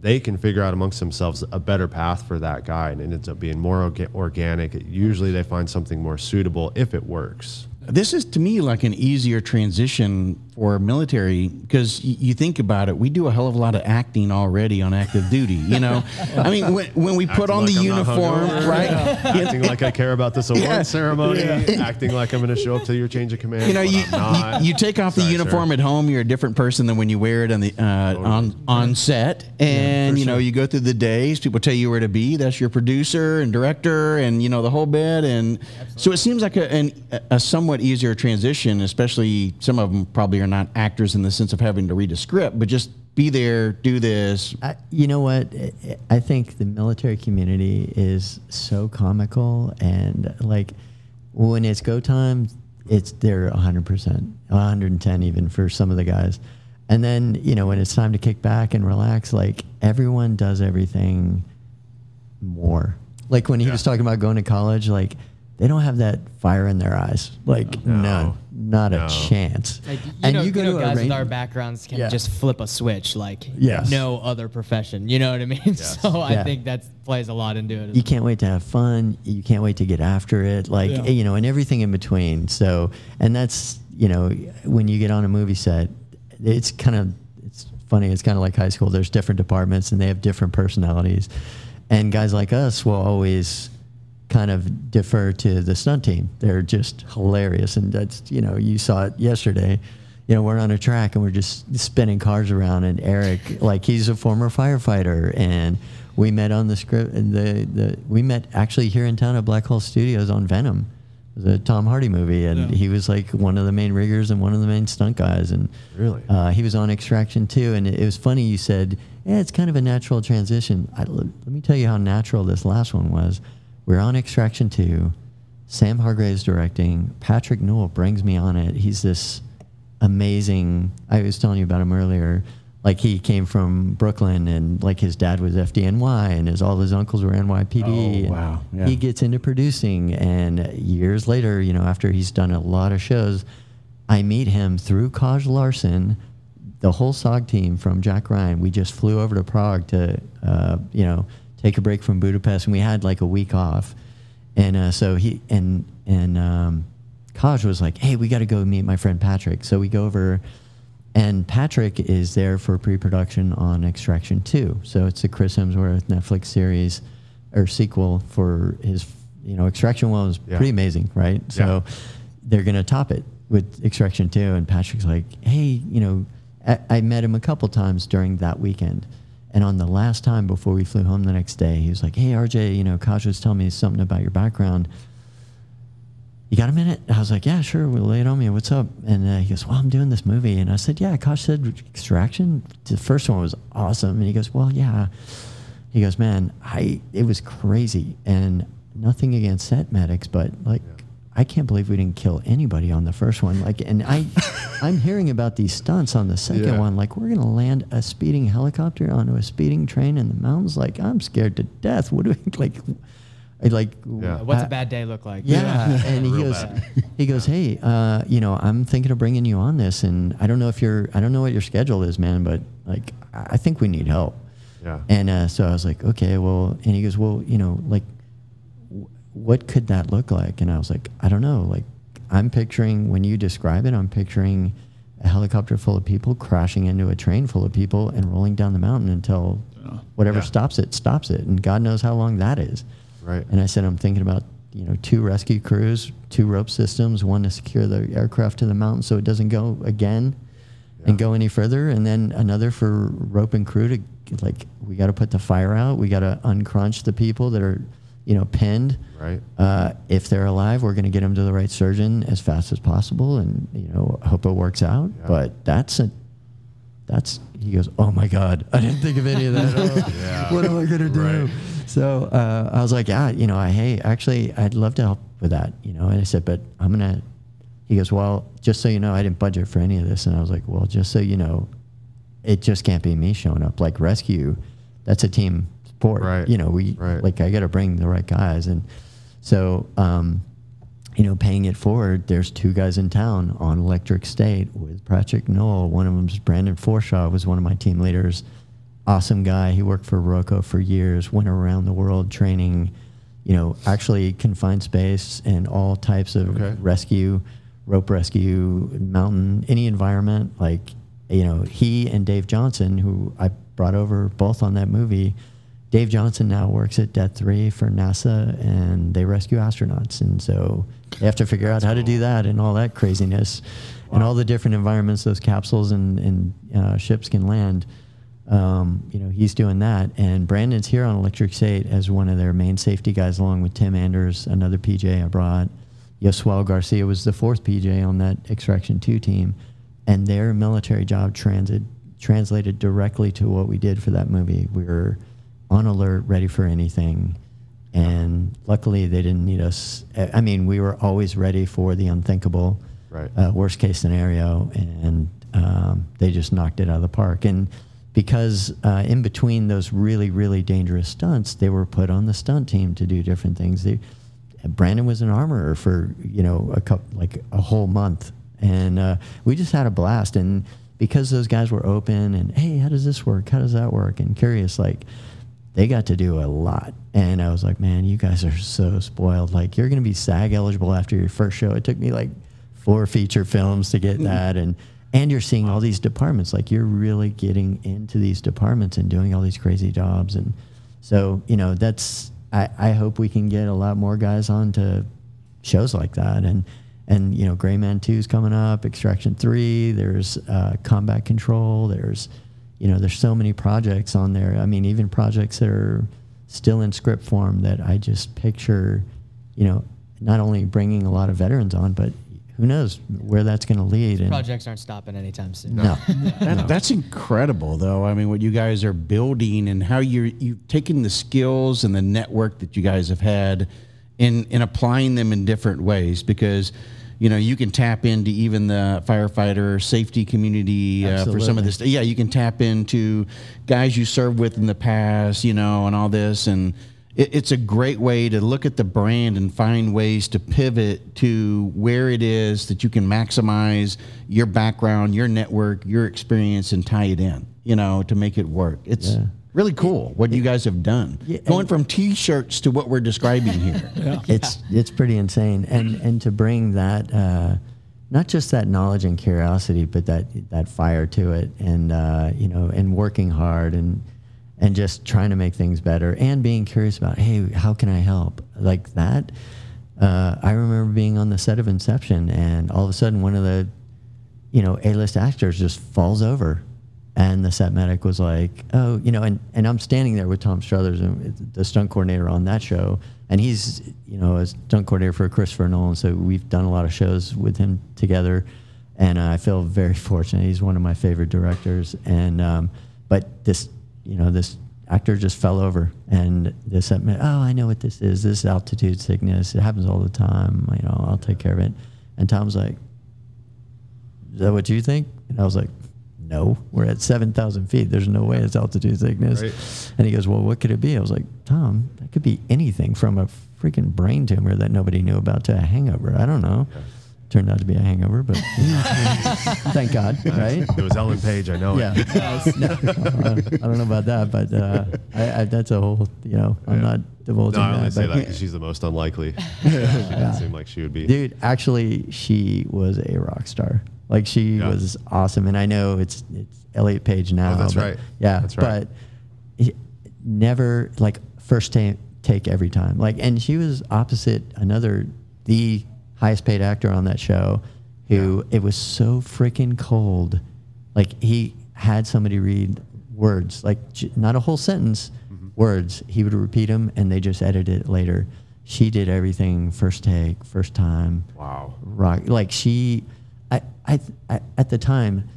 they can figure out amongst themselves a better path for that guy, and it ends up being more orga- organic. Usually, they find something more suitable if it works. This is to me like an easier transition for military because y- you think about it, we do a hell of a lot of acting already on active duty. You know, I mean, when, when we put Acting on the I'm uniform, right? acting like I care about this award Yeah. ceremony, acting like I'm going to show up to your change of command. You know, you, you you take off the uniform sir. at home. You're a different person than when you wear it on the uh, on on set, and you know you go through the days. People tell you where to be. That's your producer and director, and you know the whole bit. And so it seems like a, an, a somewhat easier transition, especially some of them probably are not actors in the sense of having to read a script, but just be there, do this. I, you know what? I- I think the military community is so comical, and like when it's go time, it's they're 100 percent, 110 even for some of the guys. And then you know when it's time to kick back and relax, like everyone does everything more. Like when he was talking about going to college, like they don't have that fire in their eyes, like No. none, not No. a chance. like, you and know, you go know to a guys with range- our backgrounds can Yeah. just flip a switch like Yes. no other profession. You know what I mean? So I Yeah. think that plays a lot into it. you can't wait to have fun you can't wait to get after it like Yeah. you know and everything in between so and that's you know when you get on a movie set it's kind of it's funny it's kind of like high school there's different departments and they have different personalities and guys like us will always kind of defer to the stunt team they're just hilarious and that's you know you saw it yesterday you know, we're on a track and we're just spinning cars around. And Eric, like, he's a former firefighter, and we met on the script. The the we met actually here in town at Blackhall Studios on Venom, the Tom Hardy movie, and Yeah. he was like one of the main riggers and one of the main stunt guys. And Really? uh, he was on Extraction too. And it, it was funny. You said, "Yeah, it's kind of a natural transition." I, let me tell you how natural this last one was. We're on Extraction two. Sam Hargrave's directing. Patrick Newall brings me on it. He's this amazing. I was telling you about him earlier. Like he came from Brooklyn, and like his dad was FDNY, and his all his uncles were NYPD. Oh, and wow. Yeah. He gets into producing, and years later, you know, after he's done a lot of shows, I meet him through Kaj Larsen, the whole SOG team from Jack Ryan. We just flew over to Prague to, uh, you know, take a break from Budapest, and we had like a week off. And uh, so he and and um, Kaj was like, "Hey, we got to go meet my friend Patrick." So we go over, and Patrick is there for pre-production on Extraction Two. So it's a Chris Hemsworth Netflix series or sequel for his. You know, Extraction One was Yeah. pretty amazing, right? So they're gonna top it with Extraction Two, and Patrick's like, "Hey, you know, I, I met him a couple times during that weekend." And on the last time before we flew home the next day, he was like, "Hey, RJ, you know, Kaj was telling me something about your background. You got a minute?" I was like, "Yeah, sure. We'll lay it on me. What's up?" And uh, he goes, "Well, I'm doing this movie." And I said, "Yeah." Kaj said, "Extraction." The first one was awesome, and he goes, "Well, yeah." He goes, "Man, I it was crazy, and nothing against set medics, but like I can't believe we didn't kill anybody on the first one. Like, and I, I'm hearing about these stunts on the second Yeah. one. Like, we're gonna land a speeding helicopter onto a speeding train in the mountains. Like, I'm scared to death. What do we like? I like. Yeah. What's I- a bad day look like? yeah, and he goes, bad. he goes, hey, uh, you know, I'm thinking of bringing you on this, and I don't know if you're, I don't know what your schedule is, man, but like, I I think we need help. Yeah. And uh, so I was like, okay, well, and he goes, well, you know, like, w- what could that look like? And I was like, I don't know. Like, I'm picturing when you describe it, I'm picturing a helicopter full of people crashing into a train full of people and rolling down the mountain until whatever Yeah. stops it stops it, and God knows how long that is. Right. And I said, I'm thinking about you know two rescue crews, two rope systems, one to secure the aircraft to the mountain so it doesn't go again and go any further, and then another for rope and crew to like we got to put the fire out, we got to uncrunch the people that are you know pinned. Right. Uh, if they're alive, we're going to get them to the right surgeon as fast as possible, and you know hope it works out. Yeah. But that's a that's he goes, oh my god, I didn't think of any of that. Oh, Yeah. What am I gonna do? Right. So uh, I was like, yeah, you know, I hey, actually, I'd love to help with that, you know. And I said, but I'm gonna. He goes, well, just so you know, I didn't budget for any of this, and I was like, well, just so you know, it just can't be me showing up. Like rescue, that's a team sport. Right. You know, we Right. like I got to bring the right guys, and so um, you know, paying it forward, there's two guys in town on Electric State with Patrick Newall. One of them's Brandon Forshaw, was one of my team leaders. Awesome guy. He worked for Roco for years, went around the world training, you know, actually confined space and all types of Okay. rescue, rope rescue, mountain, any environment. Like, you know, he and Dave Johnson, who I brought over both on that movie, Dave Johnson now works at Det 3 for NASA and they rescue astronauts. And so they have to figure out how to do that and all that craziness and all the different environments those capsules and, and uh, ships can land. Um, you know, he's doing that. And Brandon's here on Electric State as one of their main safety guys, along with Tim Anders, another PJ I brought. Yoswell Garcia was the fourth PJ on that Extraction 2 team. And their military job transit, translated directly to what we did for that movie. We were on alert, ready for anything. And luckily, they didn't need us. I mean, we were always ready for the unthinkable Right. uh, worst case scenario, and um, they just knocked it out of the park. And because uh, in between those really, really dangerous stunts, they were put on the stunt team to do different things. They, Brandon was an armorer for you know a couple like a whole month, and uh, we just had a blast. And because those guys were open and hey, how does this work? How does that work? And curious, like they got to do a lot. And I was like, man, you guys are so spoiled. Like you're going to be SAG eligible after your first show. It took me like four feature films to get that. And, and you're seeing all these departments. Like you're really getting into these departments and doing all these crazy jobs. And so, you know, that's, I, I hope we can get a lot more guys on to shows like that. And, and, you know, Gray Man 2 is coming up, Extraction 3, there's uh, Combat Control, there's, you know, there's so many projects on there. I mean, even projects that are still in script form that I just picture, you know, not only bringing a lot of veterans on, but who knows where that's going to lead. And Projects aren't stopping anytime soon. no, That, That's incredible, though. I mean, what you guys are building and how you're you've taken the skills and the network that you guys have had, and and applying them in different ways because. You know, you can tap into even the firefighter safety community uh, for some of this. Yeah, you can tap into guys you served with in the past, you know, and all this. And it, it's a great way to look at the brand and find ways to pivot to where it is that you can maximize your background, your network, your experience, and tie it in, you know, to make it work. It's Yeah. Really cool what you guys have done. Yeah, Going from t-shirts to what we're describing here. it's it's pretty insane. And and to bring that uh, not just that knowledge and curiosity but that that fire to it and uh, you know and working hard and and just trying to make things better and being curious about hey how can i help? Like that uh, i remember being on the set of inception and all of a sudden one of the you know a-list actors just falls over and the set medic was like oh you know and, and i'm standing there with tom struthers the stunt coordinator on that show and he's you know a stunt coordinator for christopher nolan so we've done a lot of shows with him together and uh, i feel very fortunate he's one of my favorite directors and um, but this you know this actor just fell over, and this said, "Oh, I know what this is. This is altitude sickness. It happens all the time. You know, I'll take care of it." And Tom's like, "Is that what you think?" And I was like, "No, we're at seven thousand feet. There's no way it's altitude sickness." Right. And he goes, "Well, what could it be?" I was like, "Tom, that could be anything from a freaking brain tumor that nobody knew about to a hangover. I don't know." Turned out to be a hangover, but thank God, right? It was Ellen Page. I know Yeah. it. No, I don't know about that, but uh, I, I, that's a whole, you know, I'm Yeah. not divulging No, I only that. say that because she's the most unlikely. she didn't seem like she would be. Dude, actually, she was a rock star. Like she Yeah. was awesome, and I know it's it's Elliot Page now. Oh, that's but- right. Yeah, That's right. but never like first ta- take every time. Like, and she was opposite another the highest paid actor on that show, who it was so freaking cold. Like he had somebody read words, like not a whole sentence, Mm-hmm. words. He would repeat them, and they just edited it later. She did everything first take, first time Wow. rock like she I, I I at the time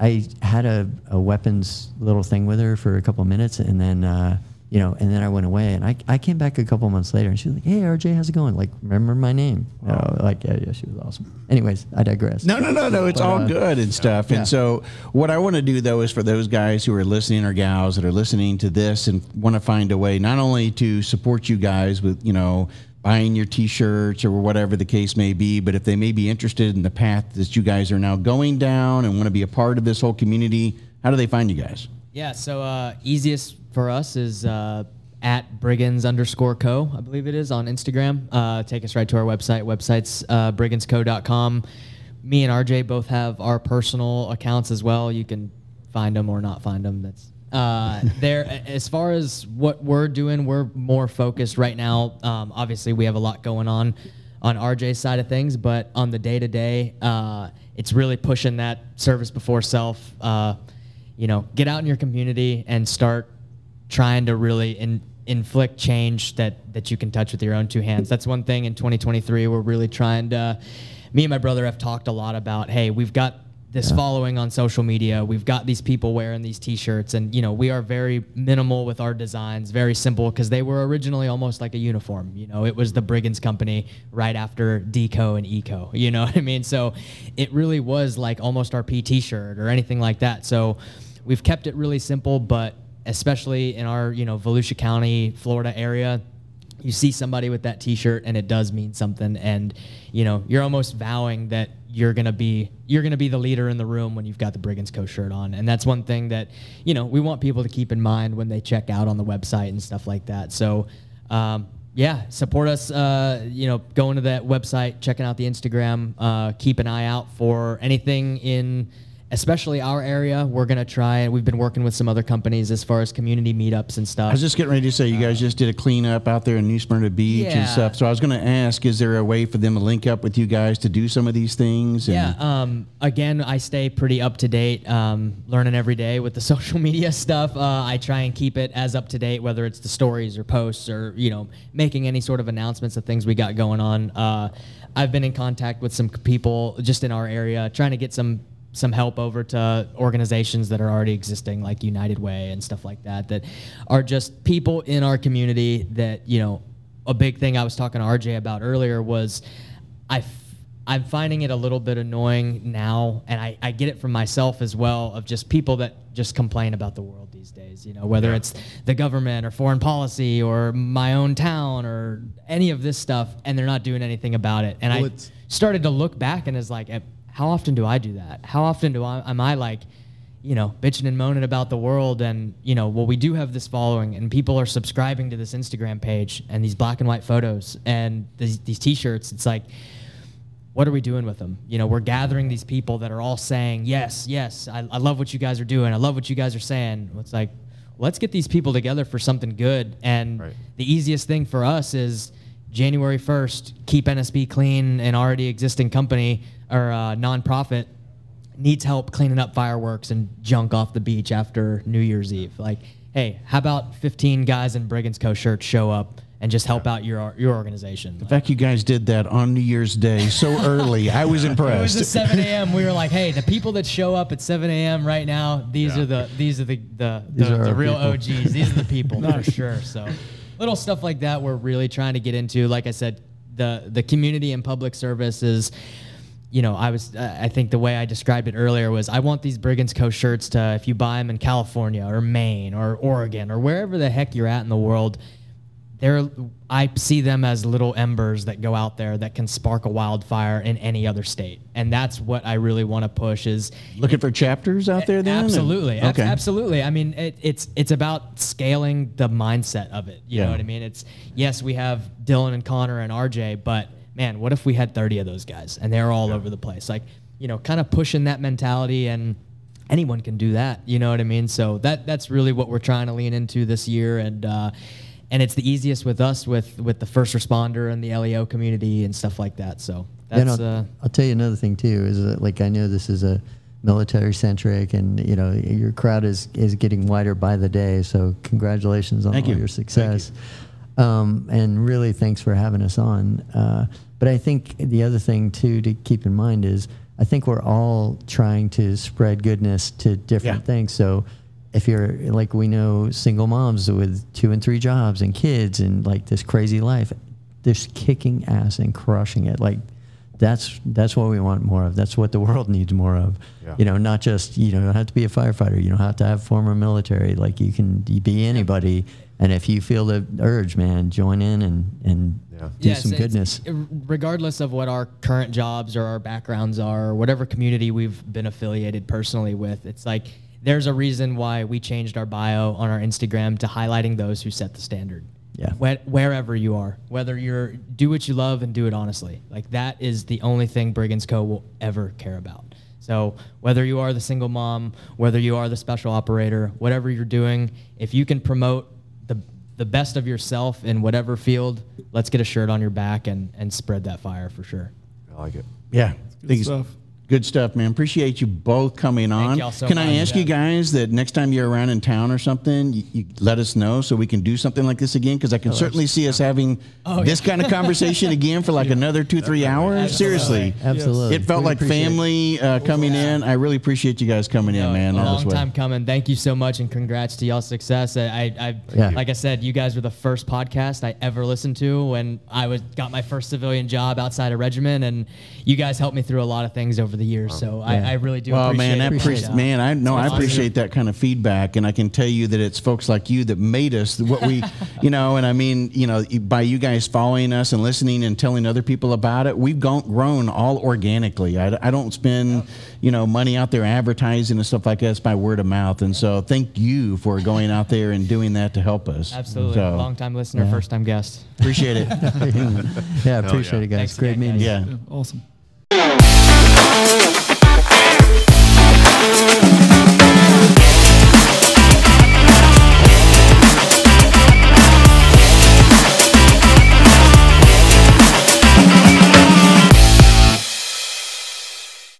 i had a, a weapons little thing with her for a couple minutes and then uh you know and then i went away and i, I came back a couple months later and she was like hey rj how's it going like remember my name you know, like yeah yeah she was awesome anyways i digress No, no, no, no. It's But, all uh, good and stuff. yeah. And so, what I want to do though is for those guys who are listening or gals that are listening to this and want to find a way not only to support you guys with you know buying your T-shirts or whatever the case may be, but if they may be interested in the path that you guys are now going down and want to be a part of this whole community, how do they find you guys? Yeah, so uh, easiest for us is uh, at Brigands underscore co, I believe it is on Instagram. Uh, take us right to our website. Website's uh, brigandsco.com. Me and RJ both have our personal accounts as well. You can find them or not find them. That's uh, there. As far as what we're doing, we're more focused right now. Um, obviously, we have a lot going on on RJ's side of things, but on the day to day, it's really pushing that service before self. Uh, you know, get out in your community and start trying to really in, inflict change that that you can touch with your own two hands. That's one thing in 2023 we're really trying to. Me and my brother have talked a lot about. Hey, we've got this following on social media. We've got these people wearing these T-shirts, and you know we are very minimal with our designs, very simple because they were originally almost like a uniform. You know, it was the Brigands Company right after Deco and Eco. You know what I mean? So it really was like almost our PT shirt or anything like that. So we've kept it really simple, but especially in our you know Volusia County, Florida area, you see somebody with that T-shirt and it does mean something, and you know you're almost vowing that you're gonna be you're gonna be the leader in the room when you've got the Brigands Co shirt on, and that's one thing that you know we want people to keep in mind when they check out on the website and stuff like that. So. Um, yeah, support us. Uh, you know, going to that website, checking out the Instagram. Uh, keep an eye out for anything in especially our area. We're gonna try, and we've been working with some other companies as far as community meetups and stuff. I was just getting ready to say you guys just did a cleanup out there in New Smyrna Beach and stuff. So I was going to ask, is there a way for them to link up with you guys to do some of these things? And Yeah. Um, again, I stay pretty up to date, um, learning every day with the social media stuff. Uh, I try and keep it as up to date, whether it's the stories or posts or you know making any sort of announcements of things we got going on. Uh, I've been in contact with some people just in our area, trying to get some some help over to organizations that are already existing, like United Way and stuff like that, that are just people in our community that you know. A big thing I was talking to RJ about earlier was I f- I'm finding it a little bit annoying now, and I, I get it from myself as well of just people that just complain about the world these days. You know, whether it's the government or foreign policy or my own town or any of this stuff, and they're not doing anything about it. And Well, I started to look back and is like, how often do I do that? How often do I am I like, you know, bitching and moaning about the world and you know, well, we do have this following and people are subscribing to this Instagram page and these black and white photos and these, these T-shirts. It's like what are we doing with them? You know, we're gathering these people that are all saying, yes, yes, I, I love what you guys are doing. I love what you guys are saying. It's like, let's get these people together for something good. And Right. the easiest thing for us is January 1st, keep NSB clean, an already existing company or uh, nonprofit needs help cleaning up fireworks and junk off the beach after New Year's Eve. Like, hey, how about 15 guys in Brigands Co shirts show up and just help out your your organization. The fact you guys did that on New Year's Day so early, I was impressed. It was at 7 a.m. We were like, "Hey, the people that show up at 7 a.m. right now, these Yeah. are the these are the the, the, are the real people." OGs. These are the people for sure." So, little stuff like that we're really trying to get into. Like I said, the the community and public service is. You know, I was. Uh, I think the way I described it earlier was, I want these Brigands Co. shirts to, if you buy them in California or Maine or Oregon or wherever the heck you're at in the world, they're I see them as little embers that go out there that can spark a wildfire in any other state, and that's what I really want to push. Is Looking for chapters out there then? absolutely, ab- Okay. absolutely. I mean, it, it's it's about scaling the mindset of it. You Yeah. know what I mean? It's yes, we have Dylan and Connor and RJ, but man, what if we had 30 of those guys and they're all over the place? Like, you know, kind of pushing that mentality and anyone can do that. You know what I mean? So that that's really what we're trying to lean into this year and uh and it's the easiest with us with with the first responder and the LEO community and stuff like that. So that's I'll, uh I'll tell you another thing too is that like I know this is a military centric and you know your crowd is is getting wider by the day. So congratulations on all you. your success. Um, and really thanks for having us on. Uh, but I think the other thing too to keep in mind is I think we're all trying to spread goodness to different Yeah. things. So if you're like we know single moms with two and three jobs and kids and like this crazy life, just kicking ass and crushing it. Like that's that's what we want more of. That's what the world needs more of. Yeah. You know, not just you know, you don't have to be a firefighter. You don't have to have former military. Like you can be anybody. And if you feel the urge, man, join in and and Yeah. do Yes, some goodness. regardless of what our current jobs or our backgrounds are, or whatever community we've been affiliated personally with, it's like there's a reason why we changed our bio on our Instagram to highlighting those who set the standard. Yeah. Whe- wherever you are, whether you're do what you love and do it honestly, like that is the only thing Brigands Co. will ever care about. So whether you are the single mom, whether you are the special operator, whatever you're doing, if you can promote the the best of yourself in whatever field, let's get a shirt on your back and and spread that fire for sure. I like it. Yeah. Good Think- stuff. Good stuff, man. Appreciate you both coming on. y'all so can I much. ask you guys that next time you're around in town or something, you, you let us know so we can do something like this again? Because I can certainly see us having Oh, this yeah. kind of conversation again for like another two, three hours. Seriously. Absolutely. It felt We like family uh, coming in. I really appreciate you guys coming in, No, man. a all this long way. time coming. Thank you so much, and congrats to y'all's success. I, I, I Yeah. like I said, you guys were the first podcast I ever listened to when I was got my first civilian job outside of regiment, and you guys helped me through a lot of things over the years. So Yeah. I, I really do. Well, appreciate man, that it. pre- Appreciate man, I know I awesome. appreciate that kind of feedback, and I can tell you that it's folks like you that made us what we, you know, and I mean, you know, by you guys following us and listening and telling other people about it, we've gone, grown all organically. I, I don't spend, you know, money out there advertising and stuff like that. It's by word of mouth, and so thank you for going out there and doing that to help us. Absolutely, So, long time listener, Yeah. first time guest. appreciate it. yeah, appreciate yeah. it, guys. Thanks Great again, meeting guys. yeah. Yeah, awesome.